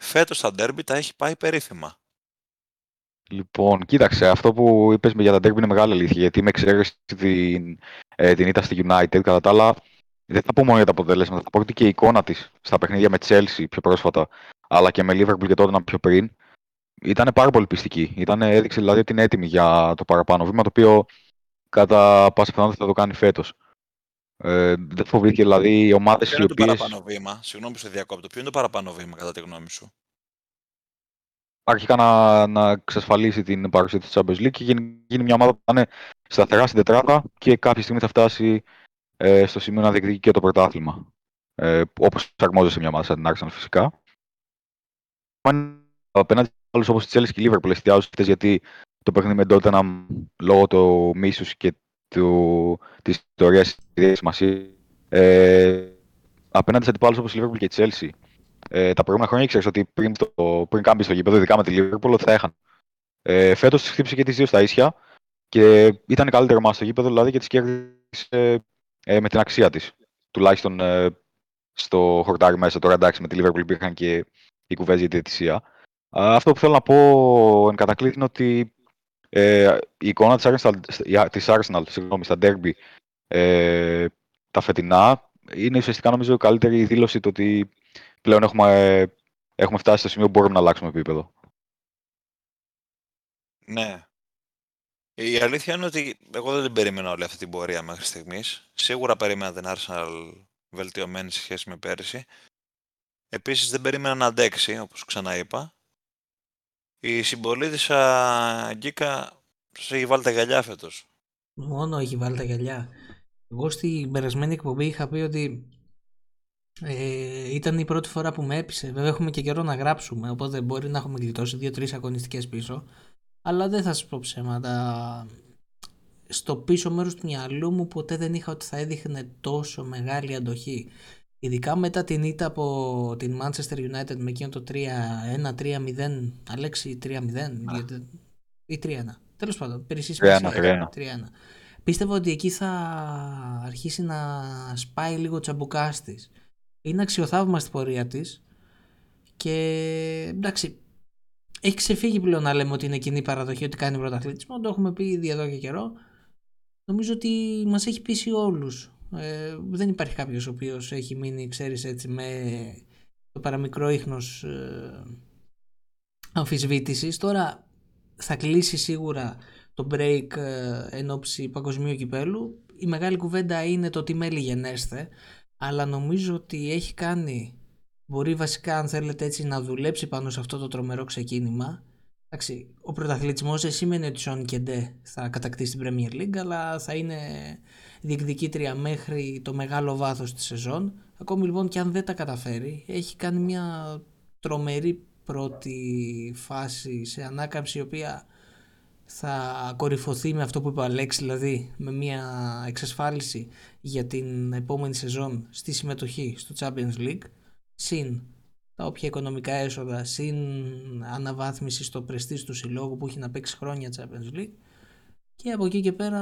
Φέτος τα derby τα έχει πάει περίφημα. Λοιπόν, κοίταξε, αυτό που είπες για τα derby είναι μεγάλη αλήθεια, γιατί με εξαίρεση την, ε, την ήττα στη United, κατά τα άλλα, δεν θα πω μόνο για τα αποτελέσματα, θα πω ότι και η εικόνα της στα παιχνίδια με Chelsea πιο πρόσφατα, αλλά και με Liverpool και τότε πιο πριν, ήταν πάρα πολύ πιστική. Ήταν, έδειξε δηλαδή ότι είναι έτοιμη για το παραπάνω βήμα, το οποίο κατά πάσα πιθανότητα θα το κάνει φέτος. Ε, δεν φοβήθηκε δηλαδή οι ομάδες οι οποίε. Ποιο είναι το παραπάνω βήμα, συγγνώμη που σε διακόπτω, ποιο είναι το παραπάνω βήμα κατά τη γνώμη σου; Αρχικά να, να εξασφαλίσει την παρουσία της Champions League και γίνει, γίνει μια ομάδα που θα είναι σταθερά στην τετράδα και κάποια στιγμή θα φτάσει ε, στο σημείο να διεκδικεί και το πρωτάθλημα. Ε, Όπως αρμόζεται σε μια ομάδα σαν την Arsenal φυσικά. Απέναντι άλλους όπως τη Chelsea και η Liverpool εστιάζουν γιατί το παιχνίδι με Tottenham λόγω του μίσου και της ιστορίας της σημασίας. Ε, απέναντι σε αντιπάλους όπως η Liverpool και η Chelsea, ε, τα προηγούμενα χρόνια ήξερες ότι πριν, το, πριν κάμπεις στο γήπεδο, ειδικά με τη Liverpool, θα έχανε. Ε, Φέτος τη χτύπησε και τις δύο στα ίσια και ήταν καλύτερο μα στο γήπεδο δηλαδή και τη κέρδισε ε, με την αξία της. Τουλάχιστον ε, στο χορτάρι μέσα. Τώρα εντάξει, με τη Liverpool υπήρχαν και οι κουβέντε για τη διαιτησία. Αυτό που θέλω να πω εν κατακλείδη είναι ότι ε, η εικόνα της Arsenal, της Arsenal συγγνώμη, στα derby ε, τα φετινά είναι ουσιαστικά νομίζω η καλύτερη δήλωση το ότι πλέον έχουμε, έχουμε φτάσει στο σημείο που μπορούμε να αλλάξουμε επίπεδο. Ναι. Η αλήθεια είναι ότι εγώ δεν την περίμενα όλη αυτή την πορεία μέχρι στιγμής. Σίγουρα περίμενα την Arsenal βελτιωμένη σε σχέση με πέρυσι. Επίσης δεν περίμενα να αντέξει, όπως ξαναείπα. Η συμπολίτησα Γκίκα σε έχει βάλει τα γυαλιά φέτος. Μόνο έχει βάλει τα γυαλιά. Εγώ στην περασμένη εκπομπή είχα πει ότι ε, ήταν η πρώτη φορά που με έπεισε. Βέβαια έχουμε και καιρό να γράψουμε, οπότε μπορεί να έχουμε γλιτώσει δύο-τρεις αγωνιστικές πίσω. Αλλά δεν θα σας πω ψέματα. Στο πίσω μέρος του μυαλού μου ποτέ δεν είχα ότι θα έδειχνε τόσο μεγάλη αντοχή. Ειδικά μετά την ήττα από την Manchester United με εκείνο το 3-1-3-0, Αλέξη 3-0 ή 3-1. Τέλος πάντων, περισσή 3-1. Πίστευα ότι εκεί θα αρχίσει να σπάει λίγο τσαμπουκάστης. Είναι αξιοθαύμα στην πορεία της και εντάξει, έχει ξεφύγει πλέον να λέμε ότι είναι κοινή παραδοχή ότι κάνει πρωταθλητισμό. Το έχουμε πει ήδη εδώ και καιρό. Νομίζω ότι μας έχει πείσει όλους. Ε, δεν υπάρχει κάποιος ο οποίος έχει μείνει, ξέρεις έτσι, με το παραμικρό ίχνος ε, αμφισβήτησης. Τώρα θα κλείσει σίγουρα το break ε, εν ώψη παγκοσμίου κυπέλου. Η μεγάλη κουβέντα είναι το τι μέλη γενέστε, αλλά νομίζω ότι έχει κάνει μπορεί βασικά αν θέλετε έτσι να δουλέψει πάνω σε αυτό το τρομερό ξεκίνημα. Εντάξει, ο πρωταθλητισμός δεν σημαίνει ότι Σον Κεντέ θα κατακτήσει την Premier League αλλά θα είναι διεκδικήτρια μέχρι το μεγάλο βάθος της σεζόν. Ακόμη λοιπόν και αν δεν τα καταφέρει έχει κάνει μια τρομερή πρώτη φάση σε ανάκαμψη η οποία θα κορυφωθεί με αυτό που είπε ο Αλέξης, δηλαδή με μια εξασφάλιση για την επόμενη σεζόν στη συμμετοχή στο Champions League συν τα όποια οικονομικά έσοδα, συν αναβάθμιση στο πρεστής του συλλόγου που έχει να παίξει χρόνια Champions League και από εκεί και πέρα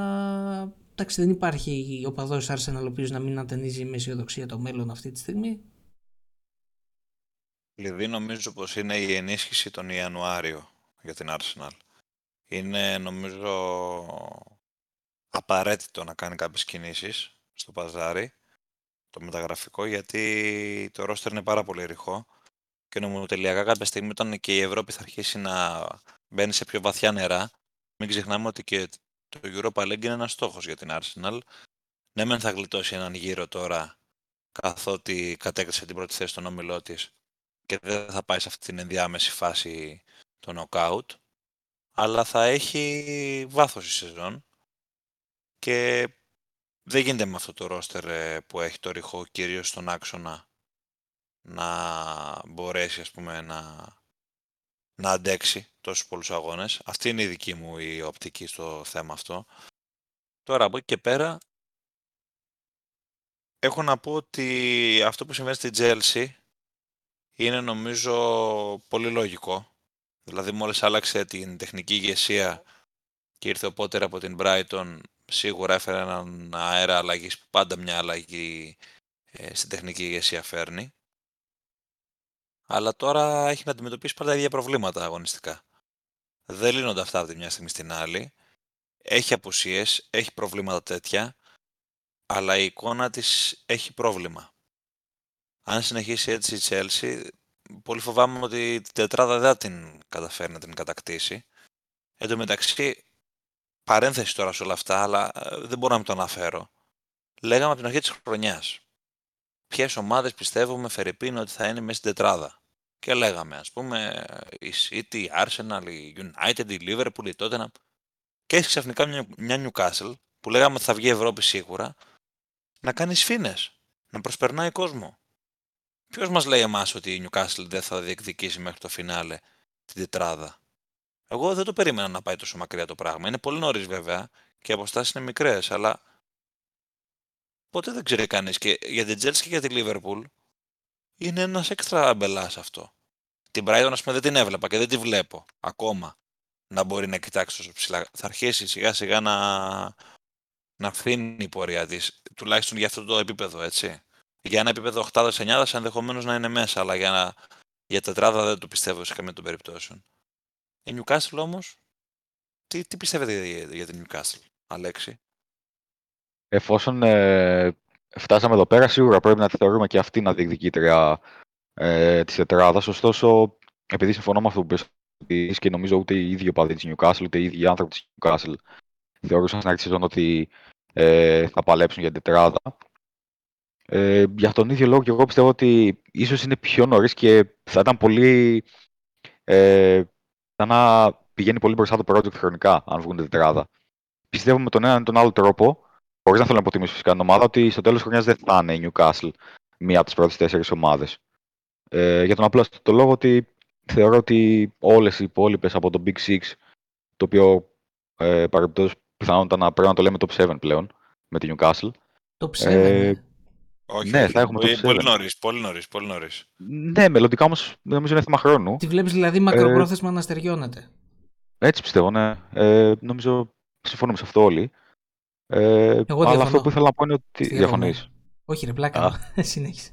εντάξει δεν υπάρχει ο παδός Arsenal ο οποίος να μην ατενίζει με αισιοδοξία το μέλλον αυτή τη στιγμή. Κλειδί νομίζω πως είναι η ενίσχυση τον Ιανουάριο για την Arsenal. Είναι νομίζω απαραίτητο να κάνει κάποιες κινήσεις στο παζάρι το μεταγραφικό γιατί το ρόστερ είναι πάρα πολύ ρηχό και νομοτελειακά κάποια στιγμή όταν και η Ευρώπη θα αρχίσει να μπαίνει σε πιο βαθιά νερά μην ξεχνάμε ότι και το Europa League είναι ένας στόχος για την Arsenal. Ναι μεν θα γλιτώσει έναν γύρο τώρα καθότι κατέκτησε την πρώτη θέση στον όμιλό της και δεν θα πάει σε αυτή την ενδιάμεση φάση το knockout αλλά θα έχει βάθος η σεζόν και δεν γίνεται με αυτό το ρόστερ ε, που έχει το ρηχό κυρίως στον άξονα να μπορέσει ας πούμε να, να αντέξει τόσους πολλούς αγώνες. Αυτή είναι η δική μου η οπτική στο θέμα αυτό. Τώρα από εκεί και πέρα έχω να πω ότι αυτό που συμβαίνει στη Chelsea είναι νομίζω πολύ λογικό. Δηλαδή μόλις άλλαξε την τεχνική ηγεσία και ήρθε ο Πότερ από την Brighton σίγουρα έφερε έναν αέρα αλλαγής που πάντα μια αλλαγή ε, στην τεχνική ηγεσία φέρνει. Αλλά τώρα έχει να αντιμετωπίσει πάντα ίδια προβλήματα αγωνιστικά. Δεν λύνονται αυτά από τη μια στιγμή στην άλλη. Έχει απουσίες, έχει προβλήματα τέτοια, αλλά η εικόνα της έχει πρόβλημα. Αν συνεχίσει έτσι η Chelsea, πολύ φοβάμαι ότι την τετράδα δεν την καταφέρει να την κατακτήσει. Εν τω μεταξύ, παρένθεση τώρα σε όλα αυτά, αλλά ε, δεν μπορώ να το αναφέρω. Λέγαμε από την αρχή της χρονιάς. Ποιες ομάδες πιστεύουμε, Φερρυπίν, ότι θα είναι μέσα στην τετράδα. Και λέγαμε, ας πούμε, η City, η Arsenal, η United, η Liverpool, η Tottenham. Και έχεις ξαφνικά μια, μια Newcastle, που λέγαμε ότι θα βγει η Ευρώπη σίγουρα, να κάνει σφίνε, να προσπερνάει κόσμο. Ποιος μας λέει εμάς ότι η Newcastle δεν θα διεκδικήσει μέχρι το φινάλε την τετράδα; Εγώ δεν το περίμενα να πάει τόσο μακριά το πράγμα. Είναι πολύ νωρίς βέβαια και οι αποστάσεις είναι μικρές, αλλά ποτέ δεν ξέρει κανείς. Και για την Chelsea και για τη Liverpool είναι ένας έξτρα μπελάς αυτό. Την Brighton, ας πούμε, δεν την έβλεπα και δεν τη βλέπω ακόμα να μπορεί να κοιτάξει τόσο ψηλά. Θα αρχίσει σιγά σιγά να, να φθίνει η πορεία της, τουλάχιστον για αυτό το επίπεδο, έτσι. Για ένα επίπεδο 8-9 ενδεχομένως να είναι μέσα, αλλά για, να... για τετράδα δεν το πιστεύω σε καμία των περιπτώσεων. Η Newcastle όμως, τι, τι πιστεύετε για, την Newcastle, Αλέξη; Εφόσον ε, φτάσαμε εδώ πέρα, σίγουρα πρέπει να τη θεωρούμε και αυτή να διεκδικήτρια ε, της τετράδας. Ωστόσο, επειδή συμφωνώ με αυτό που πες της και νομίζω ούτε οι ίδιοι οπαδοί της Newcastle, ούτε οι ίδιοι άνθρωποι της Newcastle θεωρούσαν στην αρχή σεζόν ότι ε, θα παλέψουν για την τετράδα. Ε, για τον ίδιο λόγο και εγώ πιστεύω ότι ίσως είναι πιο νωρίς και θα ήταν πολύ... Ε, θα να πηγαίνει πολύ μπροστά το project χρονικά, αν βγουν τετράδα. Πιστεύω με τον έναν ή τον άλλο τρόπο, χωρίς να θέλω να υποτιμήσω φυσικά την ομάδα, ότι στο τέλος χρονιάς δεν θα είναι η Newcastle μία από τις πρώτες τέσσερις ομάδες. Ε, για τον απλό το λόγο ότι θεωρώ ότι όλες οι υπόλοιπες από το Big Six, το οποίο ε, παρεμπιπτόντως πιθανότατα να πρέπει να το λέμε top 7 πλέον, με την Newcastle. Top 7, ε, όχι, ναι, θα έχουμε πολύ, top πολύ 7. νωρίς, πολύ νωρίς, πολύ νωρίς. Ναι, μελλοντικά όμως νομίζω είναι θέμα χρόνου. Τη βλέπεις δηλαδή Ε, μακροπρόθεσμα να στεριώνεται. Έτσι πιστεύω, ναι. Ε, νομίζω συμφωνούμε σε αυτό όλοι. Ε, Εγώ αλλά διαφωνώ. αυτό που ήθελα να πω είναι ότι. Στη διαφωνώ. Διαφωνείς. Όχι ρε πλάκα, Α. μου. συνέχισε.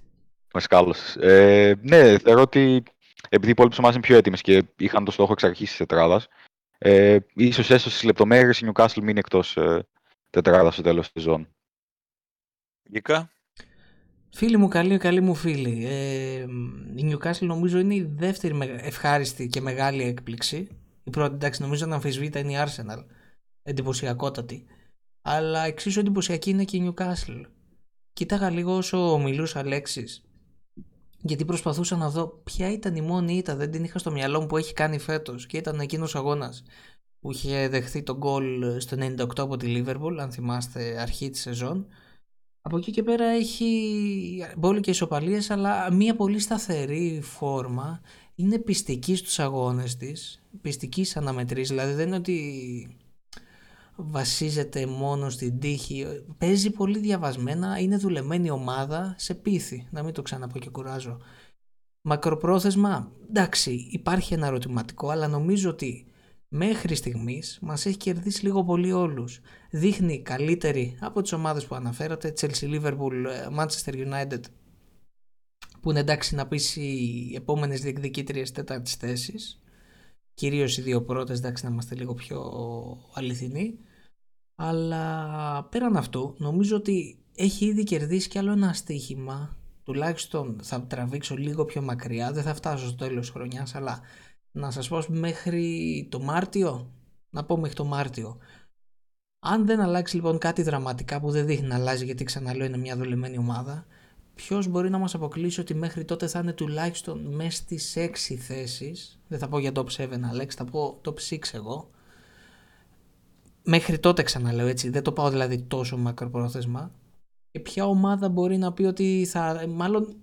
Με σκάλωσες. Ε, ναι, θεωρώ ότι επειδή οι υπόλοιπε ομάδε είναι πιο έτοιμες και είχαν το στόχο εξ αρχής της τετράδας, ε, ίσως έστω στις λεπτομέρειες η Newcastle μείνει εκτός ε, τετράδας στο τέλος της σεζόν. Γίκα, Φίλοι μου, καλοί, καλοί μου φίλοι. Ε, η Newcastle νομίζω είναι η δεύτερη με- ευχάριστη και μεγάλη έκπληξη. Η πρώτη, εντάξει, νομίζω να αμφισβήτα είναι η Arsenal. Εντυπωσιακότατη. Αλλά εξίσου εντυπωσιακή είναι και η Newcastle. Κοίταγα λίγο όσο μιλούσε Αλέξης. Γιατί προσπαθούσα να δω ποια ήταν η μόνη ήττα, δεν την είχα στο μυαλό μου που έχει κάνει φέτος και ήταν εκείνος αγώνας που είχε δεχθεί τον γκολ στο 98 από τη Liverpool, αν θυμάστε αρχή της σεζόν. Από εκεί και πέρα έχει μπόλικες ισοπαλίες αλλά μια πολύ σταθερή φόρμα. Είναι πιστική στους αγώνες της, πιστικής στις αναμετρήσεις, δηλαδή δεν είναι ότι βασίζεται μόνο στην τύχη. Παίζει πολύ διαβασμένα, είναι δουλεμένη ομάδα σε πίθη, να μην το ξαναπώ και κουράζω. Μακροπρόθεσμα, εντάξει, υπάρχει ένα ερωτηματικό, αλλά νομίζω ότι μέχρι στιγμής μας έχει κερδίσει λίγο πολύ όλους. Δείχνει καλύτερη από τις ομάδες που αναφέρατε, Chelsea, Liverpool, ε, Manchester United, που είναι εντάξει να πεις οι επόμενες διεκδικήτριες τέταρτης θέσης. Κυρίως οι δύο πρώτες, εντάξει να είμαστε λίγο πιο αληθινοί. Αλλά πέραν αυτού, νομίζω ότι έχει ήδη κερδίσει κι άλλο ένα στοίχημα. Τουλάχιστον θα τραβήξω λίγο πιο μακριά, δεν θα φτάσω στο τέλος χρονιάς, αλλά να σας πω μέχρι το Μάρτιο, να πω μέχρι το Μάρτιο. Αν δεν αλλάξει λοιπόν κάτι δραματικά που δεν δείχνει να αλλάζει γιατί ξαναλέω είναι μια δουλεμένη ομάδα, ποιος μπορεί να μας αποκλείσει ότι μέχρι τότε θα είναι τουλάχιστον μέσα στις 6 θέσεις, δεν θα πω για top 7 Αλέξ, θα πω top 6 εγώ, μέχρι τότε ξαναλέω έτσι, δεν το πάω δηλαδή τόσο μακροπρόθεσμα, και ποια ομάδα μπορεί να πει ότι θα, μάλλον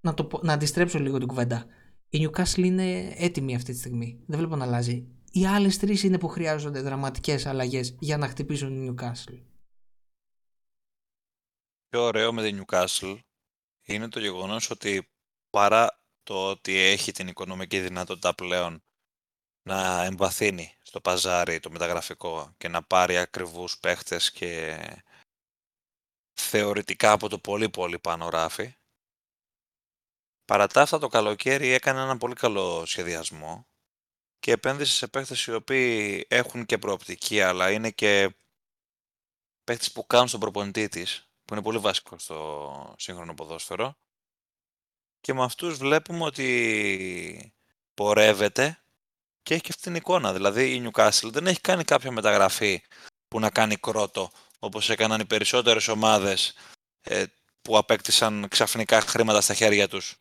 να, το, πω- να αντιστρέψω λίγο την κουβέντα. Η Newcastle είναι έτοιμη αυτή τη στιγμή. Δεν βλέπω να αλλάζει. Οι άλλες τρεις είναι που χρειάζονται δραματικές αλλαγές για να χτυπήσουν η Newcastle. πιο ωραίο με την Newcastle είναι το γεγονός ότι παρά το ότι έχει την οικονομική δυνατότητα πλέον να εμβαθύνει στο παζάρι το μεταγραφικό και να πάρει ακριβούς παίχτες και θεωρητικά από το πολύ πολύ πάνω ράφι. Παρά τα αυτά το καλοκαίρι έκανε ένα πολύ καλό σχεδιασμό και επένδυσε σε παίχτες οι οποίοι έχουν και προοπτική αλλά είναι και παίχτες που κάνουν στον προπονητή της που είναι πολύ βασικό στο σύγχρονο ποδόσφαιρο και με αυτούς βλέπουμε ότι πορεύεται και έχει και αυτή την εικόνα. Δηλαδή η Newcastle δεν έχει κάνει κάποια μεταγραφή που να κάνει κρότο όπως έκαναν οι περισσότερες ομάδες ε, που απέκτησαν ξαφνικά χρήματα στα χέρια τους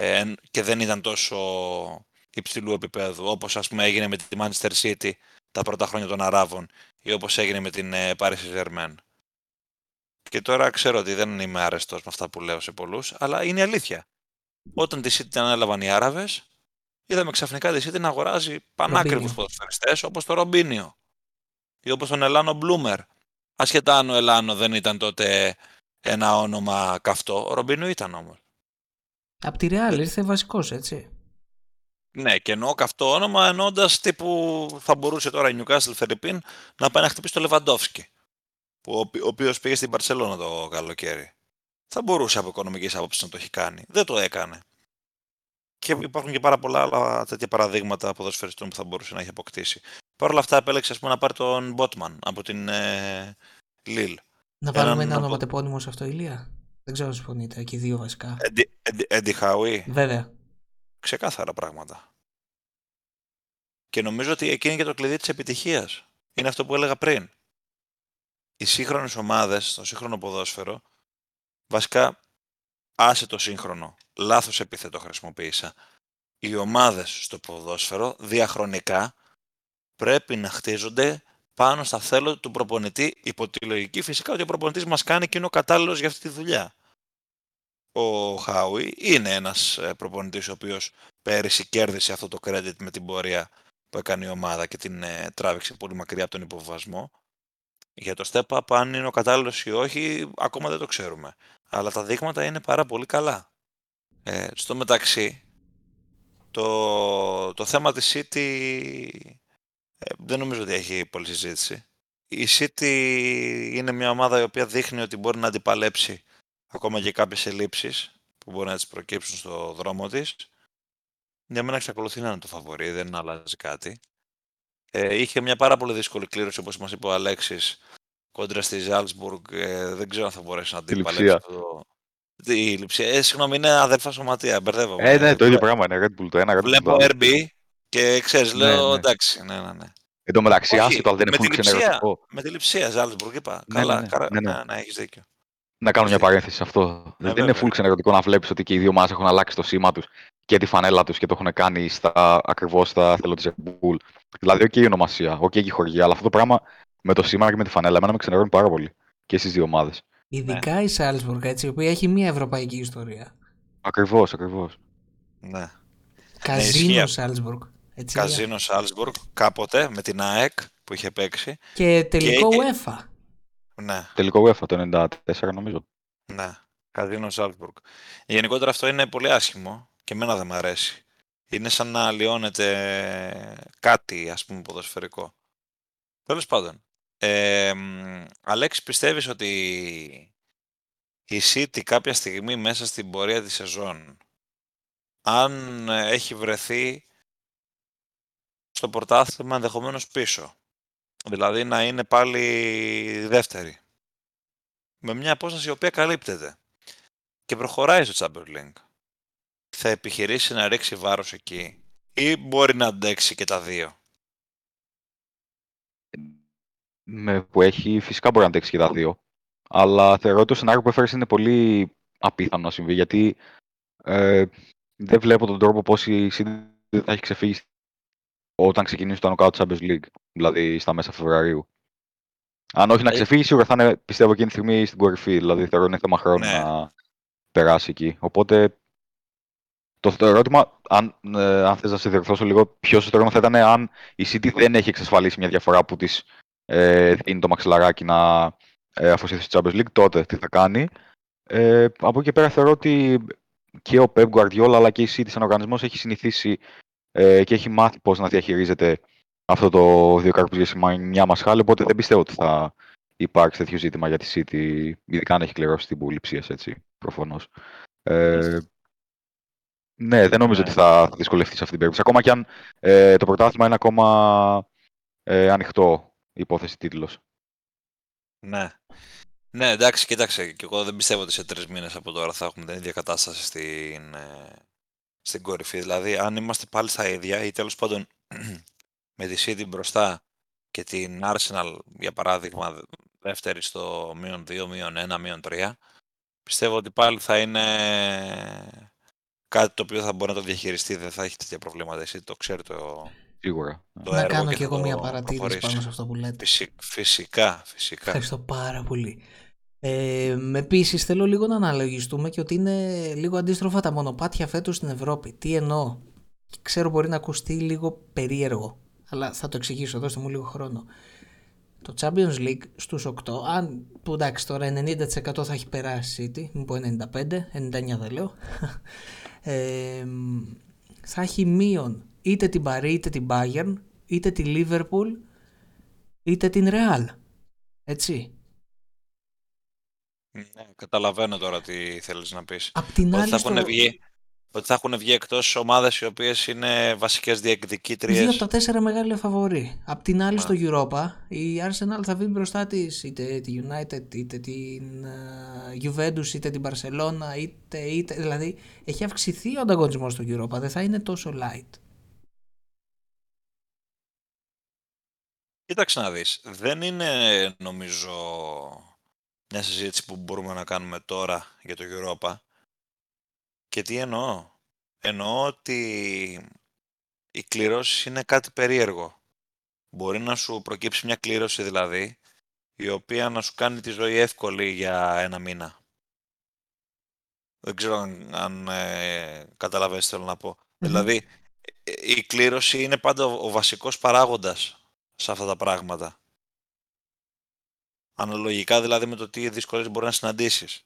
ε, και δεν ήταν τόσο υψηλού επίπεδου όπως ας πούμε έγινε με τη Manchester City τα πρώτα χρόνια των Αράβων ή όπως έγινε με την ε, Paris Saint-Germain. Και τώρα ξέρω ότι δεν είμαι άρεστος με αυτά που λέω σε πολλούς, αλλά είναι αλήθεια. Όταν τη City την ανέλαβαν οι Άραβες, είδαμε ξαφνικά τη City να αγοράζει πανάκριβους Ρομπίνιο. ποδοσφαιριστές όπως το Ρομπίνιο ή όπως τον Ελάνο Μπλούμερ. Ασχετά αν ο Ελάνο δεν ήταν τότε ένα όνομα καυτό, ο Ρομπίνιο ήταν όμως. Απ' τη Real ήρθε βασικός, έτσι. Ναι, και εννοώ καυτό όνομα εννοώντα τύπου θα μπορούσε τώρα η Newcastle Φερρυπίν να πάει να χτυπήσει το Λεβαντόφσκι. Που ο, ο οποίος πήγε στην Παρσελόνα το καλοκαίρι. Θα μπορούσε από οικονομικής άποψης να το έχει κάνει. Δεν το έκανε. Και υπάρχουν και πάρα πολλά άλλα τέτοια παραδείγματα ποδοσφαιριστών που θα μπορούσε να έχει αποκτήσει. Παρ' όλα αυτά επέλεξε ας πούμε, να πάρει τον Μπότμαν από την ε, Λίλ. Να βάλουμε Έναν ένα από- ονοματεπώνυμο σε αυτό, Ηλία. Δεν ξέρω αν συμφωνείτε, και οι δύο βασικά. Έντι- Έντι- Έντι Χάουι. Βέβαια. Ξεκάθαρα πράγματα. Και νομίζω ότι εκεί είναι και το κλειδί της επιτυχίας. Είναι αυτό που έλεγα πριν. Οι σύγχρονες ομάδες, το σύγχρονο ποδόσφαιρο, βασικά άσε το σύγχρονο, λάθος επίθετο χρησιμοποίησα. Οι ομάδες στο ποδόσφαιρο διαχρονικά πρέπει να χτίζονται πάνω στα θέλω του προπονητή, υπό τη λογική φυσικά ότι ο προπονητής μας κάνει και είναι ο κατάλληλος για αυτή τη δουλειά. Ο Χάουι είναι ένας ε, προπονητής ο οποίος πέρυσι κέρδισε αυτό το credit με την πορεία που έκανε η ομάδα και την ε, τράβηξε πολύ μακριά από τον υποβασμό. Για το step up, αν είναι ο κατάλληλος ή όχι, ακόμα δεν το ξέρουμε. Αλλά τα δείγματα είναι πάρα πολύ καλά. Ε, στο μεταξύ, το, το θέμα της City ε, δεν νομίζω ότι έχει πολλή συζήτηση. Η City είναι μια ομάδα η οποία δείχνει ότι μπορεί να αντιπαλέψει ακόμα και κάποιες ελλείψεις που μπορεί να τις προκύψουν στο δρόμο της. Για μένα εξακολουθεί να είναι το φαβορή, δεν αλλάζει κάτι. Ε, είχε μια πάρα πολύ δύσκολη κλήρωση, όπως μας είπε ο Αλέξης, κόντρα στη Ζάλσμπουργκ. Ε, δεν ξέρω αν θα μπορέσει να την παλέψει αυτό. Η λειψία. Ε, συγγνώμη, είναι αδερφά σωματεία, μπερδεύομαι. Ε, ναι, το ίδιο πράγμα είναι, Red Bull το ένα, Red Bull Βλέπω το RB και ξέρεις, Ναι, λέω ναι. εντάξει, ναι, ναι, ναι. Εν τω μεταξύ, Όχι, άσχετο αν δεν είναι με, full τη λειψία, ξενερωτικό. με τη λειψία Ζάλσμπουργκ, είπα. Ναι, Καλά, ναι, ναι, καλά, ναι, ναι. ναι, ναι, έχεις δίκιο. Να κάνω μια Έχεις παρένθεση σε αυτό. δεν είναι βέβαια. full ξενερωτικό να βλέπεις ότι και οι δύο ομάδε έχουν αλλάξει το σήμα τους και τη φανέλα τους και το έχουν κάνει στα, ακριβώς στα θέλω της Red Bull. Δηλαδή, OK η ονομασία, OK η χορηγία, αλλά αυτό το πράγμα με το σήμα και με τη φανέλα εμένα με ξενερώνει πάρα πολύ. Και στις δύο ομάδες. Ειδικά η Σάλσμπουργκ, έτσι, η οποία έχει μια ευρωπαϊκή ιστορία. Ακριβώς, ακριβώς. Ναι. Καζίνο ισχύει. Σάλσμπουργκ. Έτσι, Καζίνο Σάλσμπουργκ, κάποτε με την ΑΕΚ που είχε παίξει. Και τελικό Και- UEFA. Ναι, Τελικό UEFA το 94 νομίζω. ναι. Καζίνο Σάλσμπουργκ. Γενικότερα αυτό είναι πολύ άσχημο και εμένα δεν μ' αρέσει. Είναι σαν να αλλοιώνεται κάτι, ας πούμε, ποδοσφαιρικό. Τέλος πάντων. Ε, μ, Αλέξης, πιστεύεις ότι η City κάποια στιγμή μέσα στην πορεία της σεζόν, αν ε, έχει βρεθεί στο πρωτάθλημα ενδεχομένως πίσω, δηλαδή να είναι πάλι δεύτερη, με μια απόσταση η οποία καλύπτεται και προχωράει στο Champions League, θα επιχειρήσει να ρίξει βάρος εκεί ή μπορεί να αντέξει και τα δύο; Με που έχει, φυσικά μπορεί να αντέξει και τα δύο. Αλλά θεωρώ ότι το σενάριο που έφερες είναι πολύ απίθανο να συμβεί γιατί ε, δεν βλέπω τον τρόπο πώς η City δεν θα έχει ξεφύγει όταν ξεκινήσει το Knockout Champions League, δηλαδή στα μέσα Φεβρουαρίου. Αν όχι να Ε, ξεφύγει, σίγουρα θα είναι, πιστεύω, εκείνη τη στιγμή στην κορυφή. Δηλαδή, θεωρώ είναι θέμα χρόνου Ναι. να περάσει εκεί. Οπότε, το, το ερώτημα, αν, ε, αν θες να σε διορθώσω λίγο, πιο σωστό ερώτημα θα ήταν αν η City δεν έχει εξασφαλίσει μια διαφορά που της ε, δίνει το μαξιλαράκι να ε, αφοσιωθεί στο Champions League, τότε τι θα κάνει. Ε, από εκεί και πέρα θεωρώ ότι και ο Pep Guardiola αλλά και η City σαν οργανισμός έχει συνηθίσει ε, και έχει μάθει πώς να διαχειρίζεται αυτό το δύο κάρπους για σημανιά μασχάλη, οπότε δεν πιστεύω ότι θα υπάρξει τέτοιο ζήτημα για τη City, ειδικά αν έχει κληρώσει την πουληψία, έτσι, προφανώς. Ε, ναι, δεν νομίζω Ναι. ότι θα, θα δυσκολευτείς σε αυτή την περίπτωση. Ακόμα και αν ε, το πρωτάθλημα είναι ακόμα ε, ανοιχτό υπόθεση τίτλος. Ναι. Ναι, εντάξει, κοίταξε. Και εγώ δεν πιστεύω ότι σε τρεις μήνες από τώρα θα έχουμε την ίδια κατάσταση στην, ε, στην κορυφή. Δηλαδή, αν είμαστε πάλι στα ίδια ή τέλος πάντων με τη City μπροστά και την Arsenal, για παράδειγμα, δε- δεύτερη στο μείον 2, μείον 1, μείον 3, πιστεύω ότι πάλι θα είναι κάτι το οποίο θα μπορεί να το διαχειριστεί. Δεν θα έχει τέτοια προβλήματα. Εσύ το ξέρει το, Σίγουρα. το να έργο κάνω και κι θα εγώ το μια παρατήρηση προχωρήσει. πάνω σε αυτό που λέτε. Φυσι- Φυσικά, φυσικά. Ευχαριστώ πάρα πολύ. Ε, Επίσης, θέλω λίγο να αναλογιστούμε και ότι είναι λίγο αντίστροφα τα μονοπάτια φέτος στην Ευρώπη. Τι εννοώ; Ξέρω μπορεί να ακουστεί λίγο περίεργο, αλλά θα το εξηγήσω. Δώστε μου λίγο χρόνο. Το Champions League στους 8, αν που εντάξει τώρα 90% θα έχει περάσει η City, μην πω 95, 99 δεν λέω, ε, θα έχει μείον είτε την Paris είτε την Bayern, είτε τη Liverpool, είτε την Real. Έτσι. Ναι, καταλαβαίνω τώρα τι θέλεις να πεις. Απ' την Ότι άλλη θα, στο... έχουν βγει, ότι θα έχουν βγει εκτός ομάδες οι οποίες είναι βασικές Δύο διεκδικήτριες. από τα τέσσερα μεγάλα φαβορή. Απ' την άλλη Μα. στο Europa η Arsenal θα βγει μπροστά της είτε τη United είτε την ε, Juventus είτε την Barcelona είτε, είτε δηλαδή έχει αυξηθεί ο ανταγωνισμός στο Europa δεν θα είναι τόσο light. Κοίταξε να δεις, δεν είναι νομίζω μια συζήτηση που μπορούμε να κάνουμε τώρα για το Europa. Και τι εννοώ; Εννοώ ότι η κλήρωση είναι κάτι περίεργο. Μπορεί να σου προκύψει μια κλήρωση δηλαδή, η οποία να σου κάνει τη ζωή εύκολη για ένα μήνα. Δεν ξέρω αν, αν ε, καταλαβαίνεις τι θέλω να πω. Δηλαδή, ε, η κλήρωση είναι πάντα ο, ο βασικός παράγοντας σε αυτά τα πράγματα. Αναλογικά δηλαδή με το τι δυσκολίες μπορεί να συναντήσεις.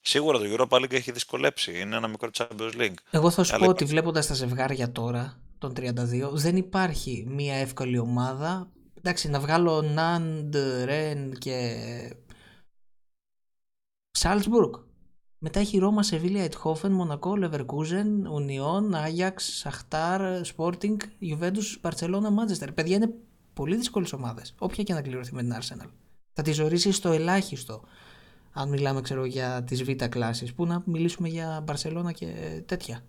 Σίγουρα το Europa League έχει δυσκολέψει. Είναι ένα μικρό Champions League. Εγώ θα σου Αλλά πω ότι βλέποντας τα ζευγάρια τώρα, των 32, δεν υπάρχει μία εύκολη ομάδα. Εντάξει, να βγάλω Ναντ, Ρεν και. Σάλτσμπουργκ. Μετά έχει Ρώμα, Σεβίλια, Αιτχόφεν, Μονακό, Λεβερκούζεν, Ουνιόν, Άγιαξ, Σαχτάρ, Σπόρτινγκ, Ιουβέντου, Μπαρσελόνα, Μάντζεστερ. Παιδιά είναι πολύ δύσκολες ομάδες. Όποια και να κληρωθεί με την Arsenal. Θα τη ζορίσει στο ελάχιστο. Αν μιλάμε, ξέρω, για τις β' κλάσεις. Πού να μιλήσουμε για Μπαρσελόνα και τέτοια.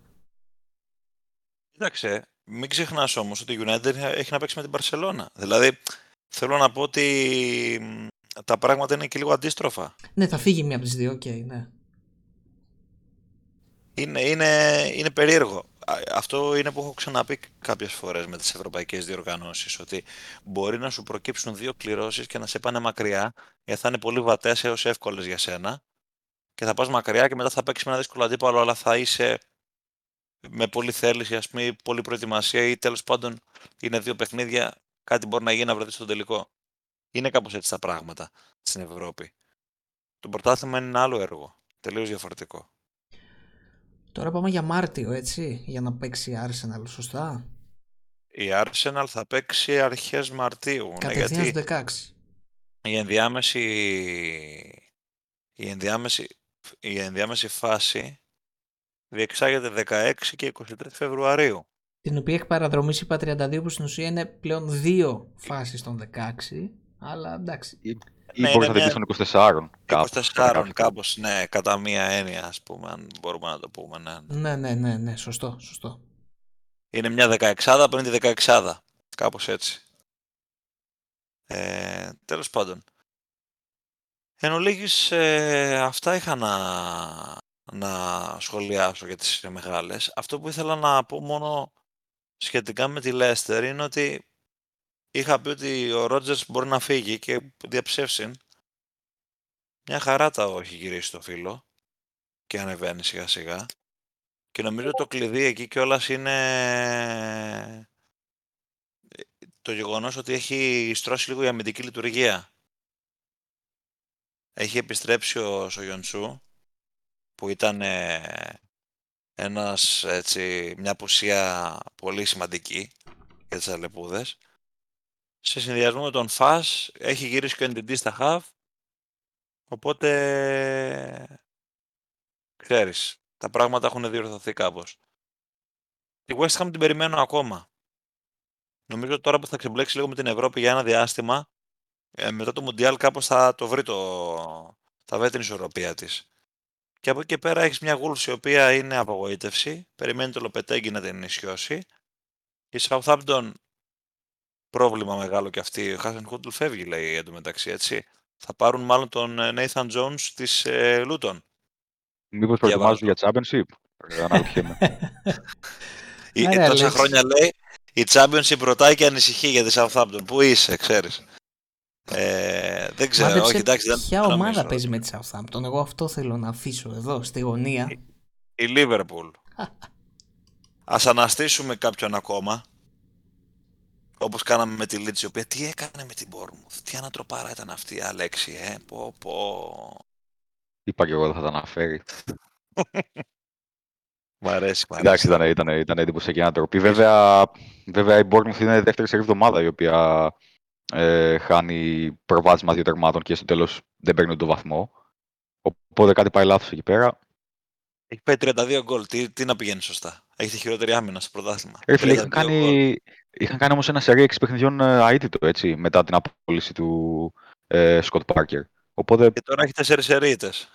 Κοίταξε, μην ξεχνάς όμως ότι η United έχει να παίξει με την Barcelona. Δηλαδή, θέλω να πω ότι μ, τα πράγματα είναι και λίγο αντίστροφα. Ναι, θα φύγει μία από τις δύο, οκ, ναι. Είναι, είναι, είναι περίεργο. Α, Αυτό είναι που έχω ξαναπεί κάποιες φορές με τις ευρωπαϊκές διοργανώσεις, ότι μπορεί να σου προκύψουν δύο κληρώσεις και να σε πάνε μακριά, γιατί θα είναι πολύ βατές έως εύκολες για σένα και θα πας μακριά και μετά θα παίξεις με ένα δύσκολο αντίπαλο, αλλά θα είσαι με πολλή θέληση, ας πούμε, ή πολλή προετοιμασία ή τέλος πάντων είναι δύο παιχνίδια, κάτι μπορεί να γίνει να βρεθείς στο τελικό. Είναι κάπως έτσι τα πράγματα στην Ευρώπη. Το πρωτάθλημα είναι ένα άλλο έργο, τελείως διαφορετικό. Τώρα πάμε για Μάρτιο, έτσι, για να παίξει η Arsenal, σωστά; Η Arsenal θα παίξει αρχές Μαρτίου, ναι, Κατευθείαν γιατί στους 16. η ενδιάμεση, η ενδιάμεση, η ενδιάμεση φάση διεξάγεται 16 και 23 Φεβρουαρίου. Την οποία έχει παραδρομήσει είπα 32 που στην ουσία είναι πλέον δύο φάσεις των 16. Αλλά εντάξει. Ή, ή Ναι, μπορείς είναι να την μια- πεις των 24. κάπου, 24 κατά κάποιο κάπως, ναι, κατά μία έννοια, ας πούμε, αν μπορούμε να το πούμε, ναι. Ναι, ναι, ναι, ναι, σωστό, σωστό. Είναι μια 16 πριν τη 16 κάπως έτσι. Ε, τέλος πάντων. Εν ολίγης, ε, αυτά είχα να, να σχολιάσω για τις μεγάλες. Αυτό που ήθελα να πω μόνο σχετικά με τη Λέστερ είναι ότι είχα πει ότι ο Ρότζερς μπορεί να φύγει και διαψεύσει. Μια χαρά τα έχει γυρίσει το φίλο και ανεβαίνει σιγά σιγά. Και νομίζω το κλειδί εκεί κιόλας είναι το γεγονός ότι έχει στρώσει λίγο η αμυντική λειτουργία. Έχει επιστρέψει ο Σογιοντσού που ήταν ε, ένας, έτσι, μια απουσία πολύ σημαντική για τις αλεπούδες. Σε συνδυασμό με τον Φας έχει γυρίσει και ο NDD στα χαβ οπότε ξέρεις, τα πράγματα έχουν διορθωθεί κάπως. Τη West Ham την περιμένω ακόμα. Νομίζω τώρα που θα ξεμπλέξει λίγο με την Ευρώπη για ένα διάστημα, ε, μετά το Μουντιάλ κάπως θα το βρει το... θα βρει την ισορροπία της. Και από εκεί και πέρα έχεις μια Wolves η οποία είναι απογοήτευση, περιμένει το Λοπετέγκι να την ισιώσει. Η Southampton πρόβλημα μεγάλο και αυτή, ο Χάσεν Χούντλ φεύγει λέει εντωμεταξύ έτσι. Θα πάρουν μάλλον τον ε, Nathan Jones της ε, Luton. Μήπως προετοιμάζονται για Championship; Ε, Αναρωτιέμαι. Η- Άρα, τόσα Αλέξη. χρόνια λέει η Championship ρωτάει και ανησυχεί για τη Southampton. Πού είσαι, ξέρεις. Ε, δεν ξέρω, Μάντεψε όχι εντάξει. Δεν ποια δεν ομάδα νομίζω. παίζει με τη Southampton; Εγώ αυτό θέλω να αφήσω εδώ στη γωνία. Η Liverpool. Ας αναστήσουμε κάποιον ακόμα. Όπως κάναμε με τη Leeds, η οποία τι έκανε με την Bournemouth. Τι ανατροπάρα ήταν αυτή η Αλέξη, ε. Πω, πω. Είπα και εγώ δεν θα τα αναφέρει. Μ' αρέσει, μ' αρέσει. Εντάξει, ήταν, ήταν, ήταν εντυπωσιακή ανατροπή. Βέβαια, βέβαια η Bournemouth είναι η δεύτερη σερή εβδομάδα η οποία ε, χάνει προβάδισμα δύο τερμάτων και στο τέλος δεν παίρνει τον βαθμό. Οπότε κάτι πάει λάθος εκεί πέρα. Έχει πάει 32 γκολ. Τι, τι να πηγαίνει σωστά. Έχει τη χειρότερη άμυνα στο πρωτάθλημα. Ρε φίλε, είχαν 32 γκολ. κάνει, είχαν κάνει όμως ένα σερί 6 παιχνιδιών ε, αίτητο, έτσι, μετά την απόλυση του ε, Σκοτ Πάρκερ. Οπότε, Και τώρα έχει τέσσερις ερείτες.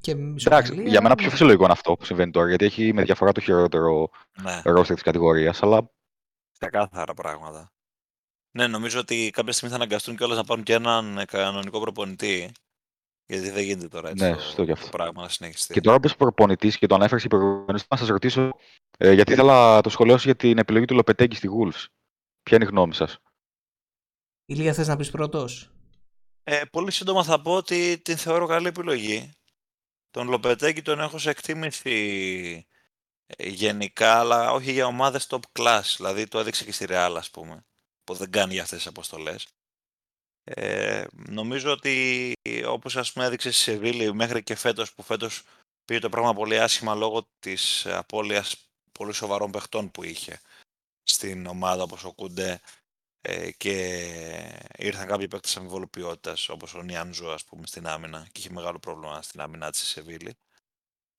Και εντάξει, ισοπαλία, για μένα πιο ναι. φυσιολογικό είναι αυτό που συμβαίνει τώρα, γιατί έχει με διαφορά το χειρότερο Ναι, ρόστερ της κατηγορίας, αλλά ξεκάθαρα πράγματα. Ναι, νομίζω ότι κάποια στιγμή θα αναγκαστούν κιόλας να πάρουν και έναν κανονικό προπονητή. Γιατί δεν γίνεται τώρα έτσι Ναι, το, σωστό κι το αυτό. πράγμα να συνεχιστεί. Και τώρα που προπονητής και το ανέφερες και προηγουμένω, να σας ρωτήσω, ε, γιατί ήθελα το σχολείο σου για την επιλογή του Λοπετέγκη στη Wolves. Ποια είναι η γνώμη σας; Ηλία θες να πεις πρώτος; Ε, πολύ σύντομα θα πω ότι την θεωρώ καλή επιλογή. Τον Λοπετέκη τον έχω σε εκτίμηση ε, γενικά, αλλά όχι για ομάδες top class. Δηλαδή το έδειξε και στη Real, ας πούμε, που δεν κάνει για αυτές τις αποστολές. Ε, νομίζω ότι όπως ας πούμε έδειξε στη Σεβίλη μέχρι και φέτος, που φέτος πήγε το πράγμα πολύ άσχημα λόγω της απώλειας πολύ σοβαρών παιχτών που είχε στην ομάδα όπως ο Κουντέ ε, και ήρθαν κάποιοι παίκτες αμοιβόλου ποιότητας όπως ο Νιάνζο ας πούμε στην άμυνα και είχε μεγάλο πρόβλημα στην άμυνα της στη Σεβίλη.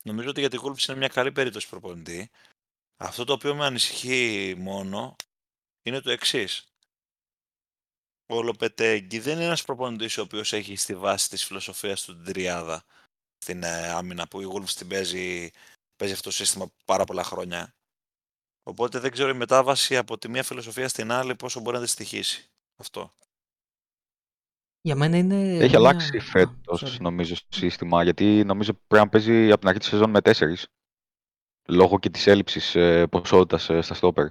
Νομίζω ότι για την Wolves είναι μια καλή περίπτωση προπονητή. Αυτό το οποίο με ανησυχεί μόνο είναι το εξής. Ο Λοπετέγκη δεν είναι ένας προπονητής ο οποίος έχει στη βάση της φιλοσοφίας του την τριάδα στην ε, άμυνα που η Wolves την παίζει, παίζει αυτό το σύστημα πάρα πολλά χρόνια. Οπότε δεν ξέρω η μετάβαση από τη μία φιλοσοφία στην άλλη πόσο μπορεί να τη στοιχήσει. Αυτό. Για μένα είναι. Έχει μια- αλλάξει Α, φέτος, sorry. νομίζω, το σύστημα. Γιατί νομίζω πρέπει να παίζει από την αρχή της σεζόν με τέσσερις. Λόγω και της έλλειψης ε, ποσότητας στα στόπερ.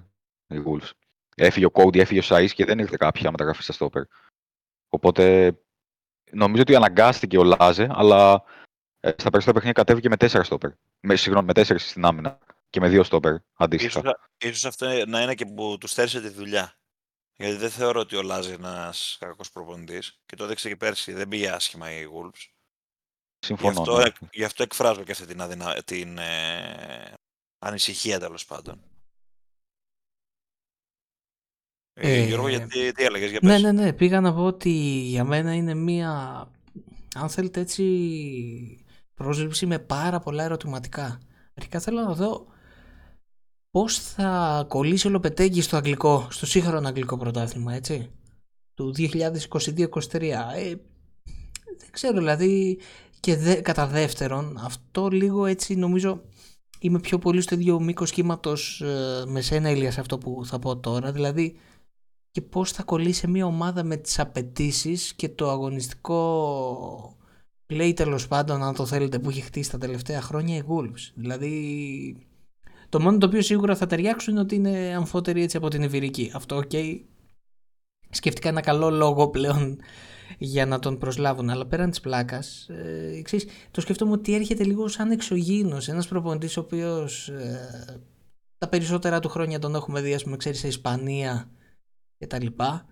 Οι Wolves. Έφυγε ο Κόουντι, έφυγε ο Σαΐς και δεν ήρθε κάποια μεταγραφή στα στόπερ. Οπότε νομίζω ότι αναγκάστηκε ο Λάζε, αλλά ε, στα περισσότερα παιχνίδια κατέβηκε με τέσσερα στόπερ. Με, συγγνώμη, με τέσσερις στην άμυνα και με δύο στόπερ αντίστοιχα. Ίσως, ίσως αυτό να είναι και που τους στέρισε τη δουλειά. Γιατί δεν θεωρώ ότι ο Λάζ είναι ένας κακός προπονητής και το έδειξε και πέρσι. Δεν πήγε άσχημα η Wolves. Γι' Συμφωνώ. αυτό, ναι. εκ- γι' αυτό εκφράζω και αυτή την, αδυνα... την ε, ανησυχία τέλος πάντων. Ε, Ε, Γιώργο, γιατί τι έλεγες, για Ναι, πες. ναι, ναι. Πήγα να πω ότι για μένα είναι μία, αν θέλετε έτσι, πρόσληψη με πάρα πολλά ερωτηματικά. Αρχικά θέλω να δω πώς θα κολλήσει ο Λοπετέγκη στο αγγλικό, στο σύγχρονο αγγλικό πρωτάθλημα, έτσι, του 2022-2023. Ε, δεν ξέρω, δηλαδή, και δε, κατά δεύτερον, αυτό λίγο έτσι νομίζω είμαι πιο πολύ στο ίδιο μήκο κύματο με σένα, Ηλία, σε αυτό που θα πω τώρα. Δηλαδή, και πώς θα κολλήσει σε μια ομάδα με τις απαιτήσεις και το αγωνιστικό play τέλος πάντων, αν το θέλετε, που έχει χτίσει τα τελευταία χρόνια οι Wolves. Δηλαδή, το μόνο το οποίο σίγουρα θα ταιριάξουν είναι ότι είναι αμφότεροι έτσι από την Ιβηρική. Αυτό, οκ. Σκέφτηκα ένα καλό λόγο πλέον για να τον προσλάβουν. Αλλά πέραν της πλάκας, ε, εξής, το σκέφτομαι ότι έρχεται λίγο σαν εξωγήινος. Ένας προπονητής ο οποίος ε, τα περισσότερα του χρόνια τον έχουμε δει, ας πούμε, ξέρεις, σε Ισπανία και τα λοιπά.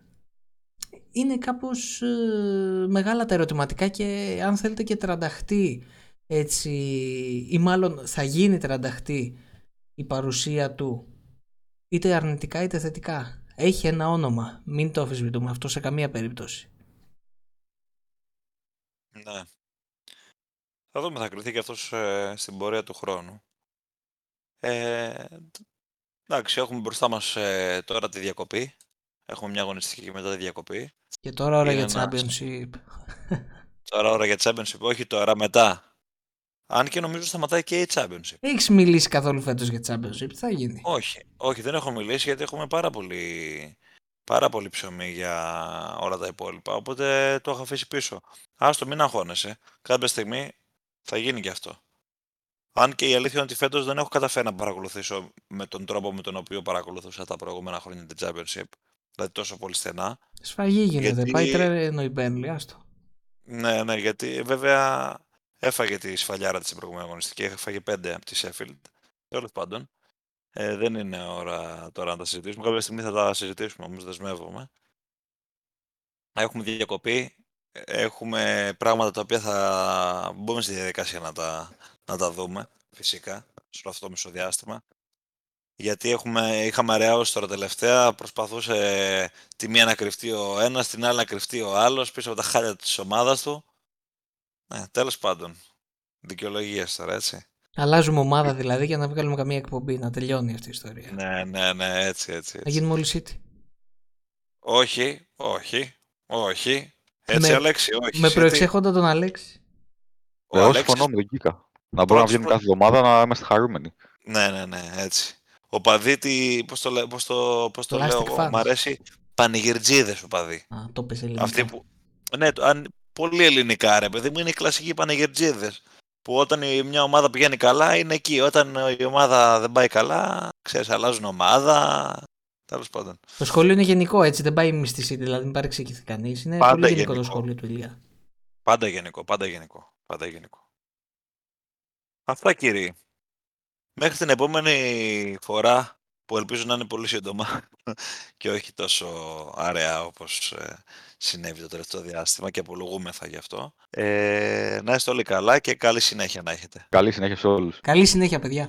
Είναι κάπως ε, μεγάλα τα ερωτηματικά και αν θέλετε και τρανταχτή έτσι ή μάλλον θα γίνει τρανταχτή η παρουσία του είτε αρνητικά είτε θετικά. Έχει ένα όνομα. Μην το αφισβητούμε αυτό σε καμία περίπτωση. Ναι. Θα δούμε, θα κρυθεί και αυτός ε, στην πορεία του χρόνου. Ε, εντάξει, έχουμε μπροστά μας ε, τώρα τη διακοπή. Έχουμε μια αγωνιστική και μετά τη διακοπή. Και τώρα ώρα Είναι για ένας- championship. Τώρα ώρα για Championship, όχι τώρα, μετά. Αν και νομίζω σταματάει και η Championship. Έχεις μιλήσει καθόλου φέτος για championship. Τι θα γίνει. Όχι, όχι, δεν έχω μιλήσει γιατί έχουμε πάρα πολύ, πάρα πολύ ψωμί για όλα τα υπόλοιπα. Οπότε το έχω αφήσει πίσω. Άστο, μην αγχώνεσαι. Κάποια στιγμή θα γίνει και αυτό. Αν και η αλήθεια είναι ότι φέτος δεν έχω καταφέρει να παρακολουθήσω με τον τρόπο με τον οποίο παρακολουθούσα τα προηγούμενα χρόνια την Championship. Δηλαδή τόσο πολύ στενά. Σφαγή γίνεται. Γιατί- Πάει τρένο η Burnley, άστο. Ναι, ναι, γιατί βέβαια έφαγε τη σφαλιάρα της στην προηγούμενη αγωνιστική. Έφαγε πέντε από τη Sheffield. Τέλος πάντων. Ε, δεν είναι ώρα τώρα να τα συζητήσουμε. Κάποια στιγμή θα τα συζητήσουμε, όμως δεσμεύομαι. Έχουμε διακοπή. Έχουμε πράγματα τα οποία θα μπούμε στη διαδικασία να τα, να τα δούμε, φυσικά, σε όλο αυτό το μεσοδιάστημα. Γιατί έχουμε, είχαμε αραιάωση τώρα τελευταία, προσπαθούσε τη μία να κρυφτεί ο ένας, την άλλη να κρυφτεί ο άλλος πίσω από τα χάλια της ομάδας του. Ναι, τέλος πάντων. Δικαιολογίες τώρα, έτσι. Αλλάζουμε ομάδα δηλαδή για να βγάλουμε καμία εκπομπή, να τελειώνει αυτή η ιστορία. Ναι, ναι, ναι, έτσι, έτσι. Να έτσι. γίνουμε όλοι City. Όχι, όχι, όχι. Έτσι, Με- Αλέξη, όχι. Με City. προεξέχοντα τον Αλέξη. Ο Εγώ Αλέξης- συμφωνώ με τον Κίκα. Να μπορούμε να Πρώτος βγαίνουμε προ- κάθε εβδομάδα να είμαστε χαρούμενοι. Ναι, ναι, ναι, έτσι. Ο Παδίτη, πώς το, λέ- πώς το, πώς το Plastic λέω, fans. μ' αρέσει, πανηγυρτζίδες οπαδοί. Α, το πες ελληνικά. Αυτοί που... Ναι, το- αν... πολύ ελληνικά ρε παιδί μου, είναι οι κλασικοί πανηγυρτζίδες. Που όταν η- μια ομάδα πηγαίνει καλά είναι εκεί. Όταν η ομάδα δεν πάει καλά, ξέρεις, αλλάζουν ομάδα. Τέλος πάντων. Το σχόλιο είναι γενικό, έτσι. Δεν πάει μυστική, δηλαδή μην παρεξηγηθεί κανείς. Είναι Πάντα πολύ γενικό, το γενικό. σχόλιο του Ηλία. Πάντα γενικό, πάντα γενικό. Πάντα γενικό. Αυτά κύριοι. Μέχρι την επόμενη φορά που ελπίζω να είναι πολύ σύντομα και όχι τόσο αραιά όπως ε, συνέβη το τελευταίο διάστημα και απολογούμεθα γι' αυτό. Ε, να είστε όλοι καλά και καλή συνέχεια να έχετε. Καλή συνέχεια σε όλους. Καλή συνέχεια, παιδιά.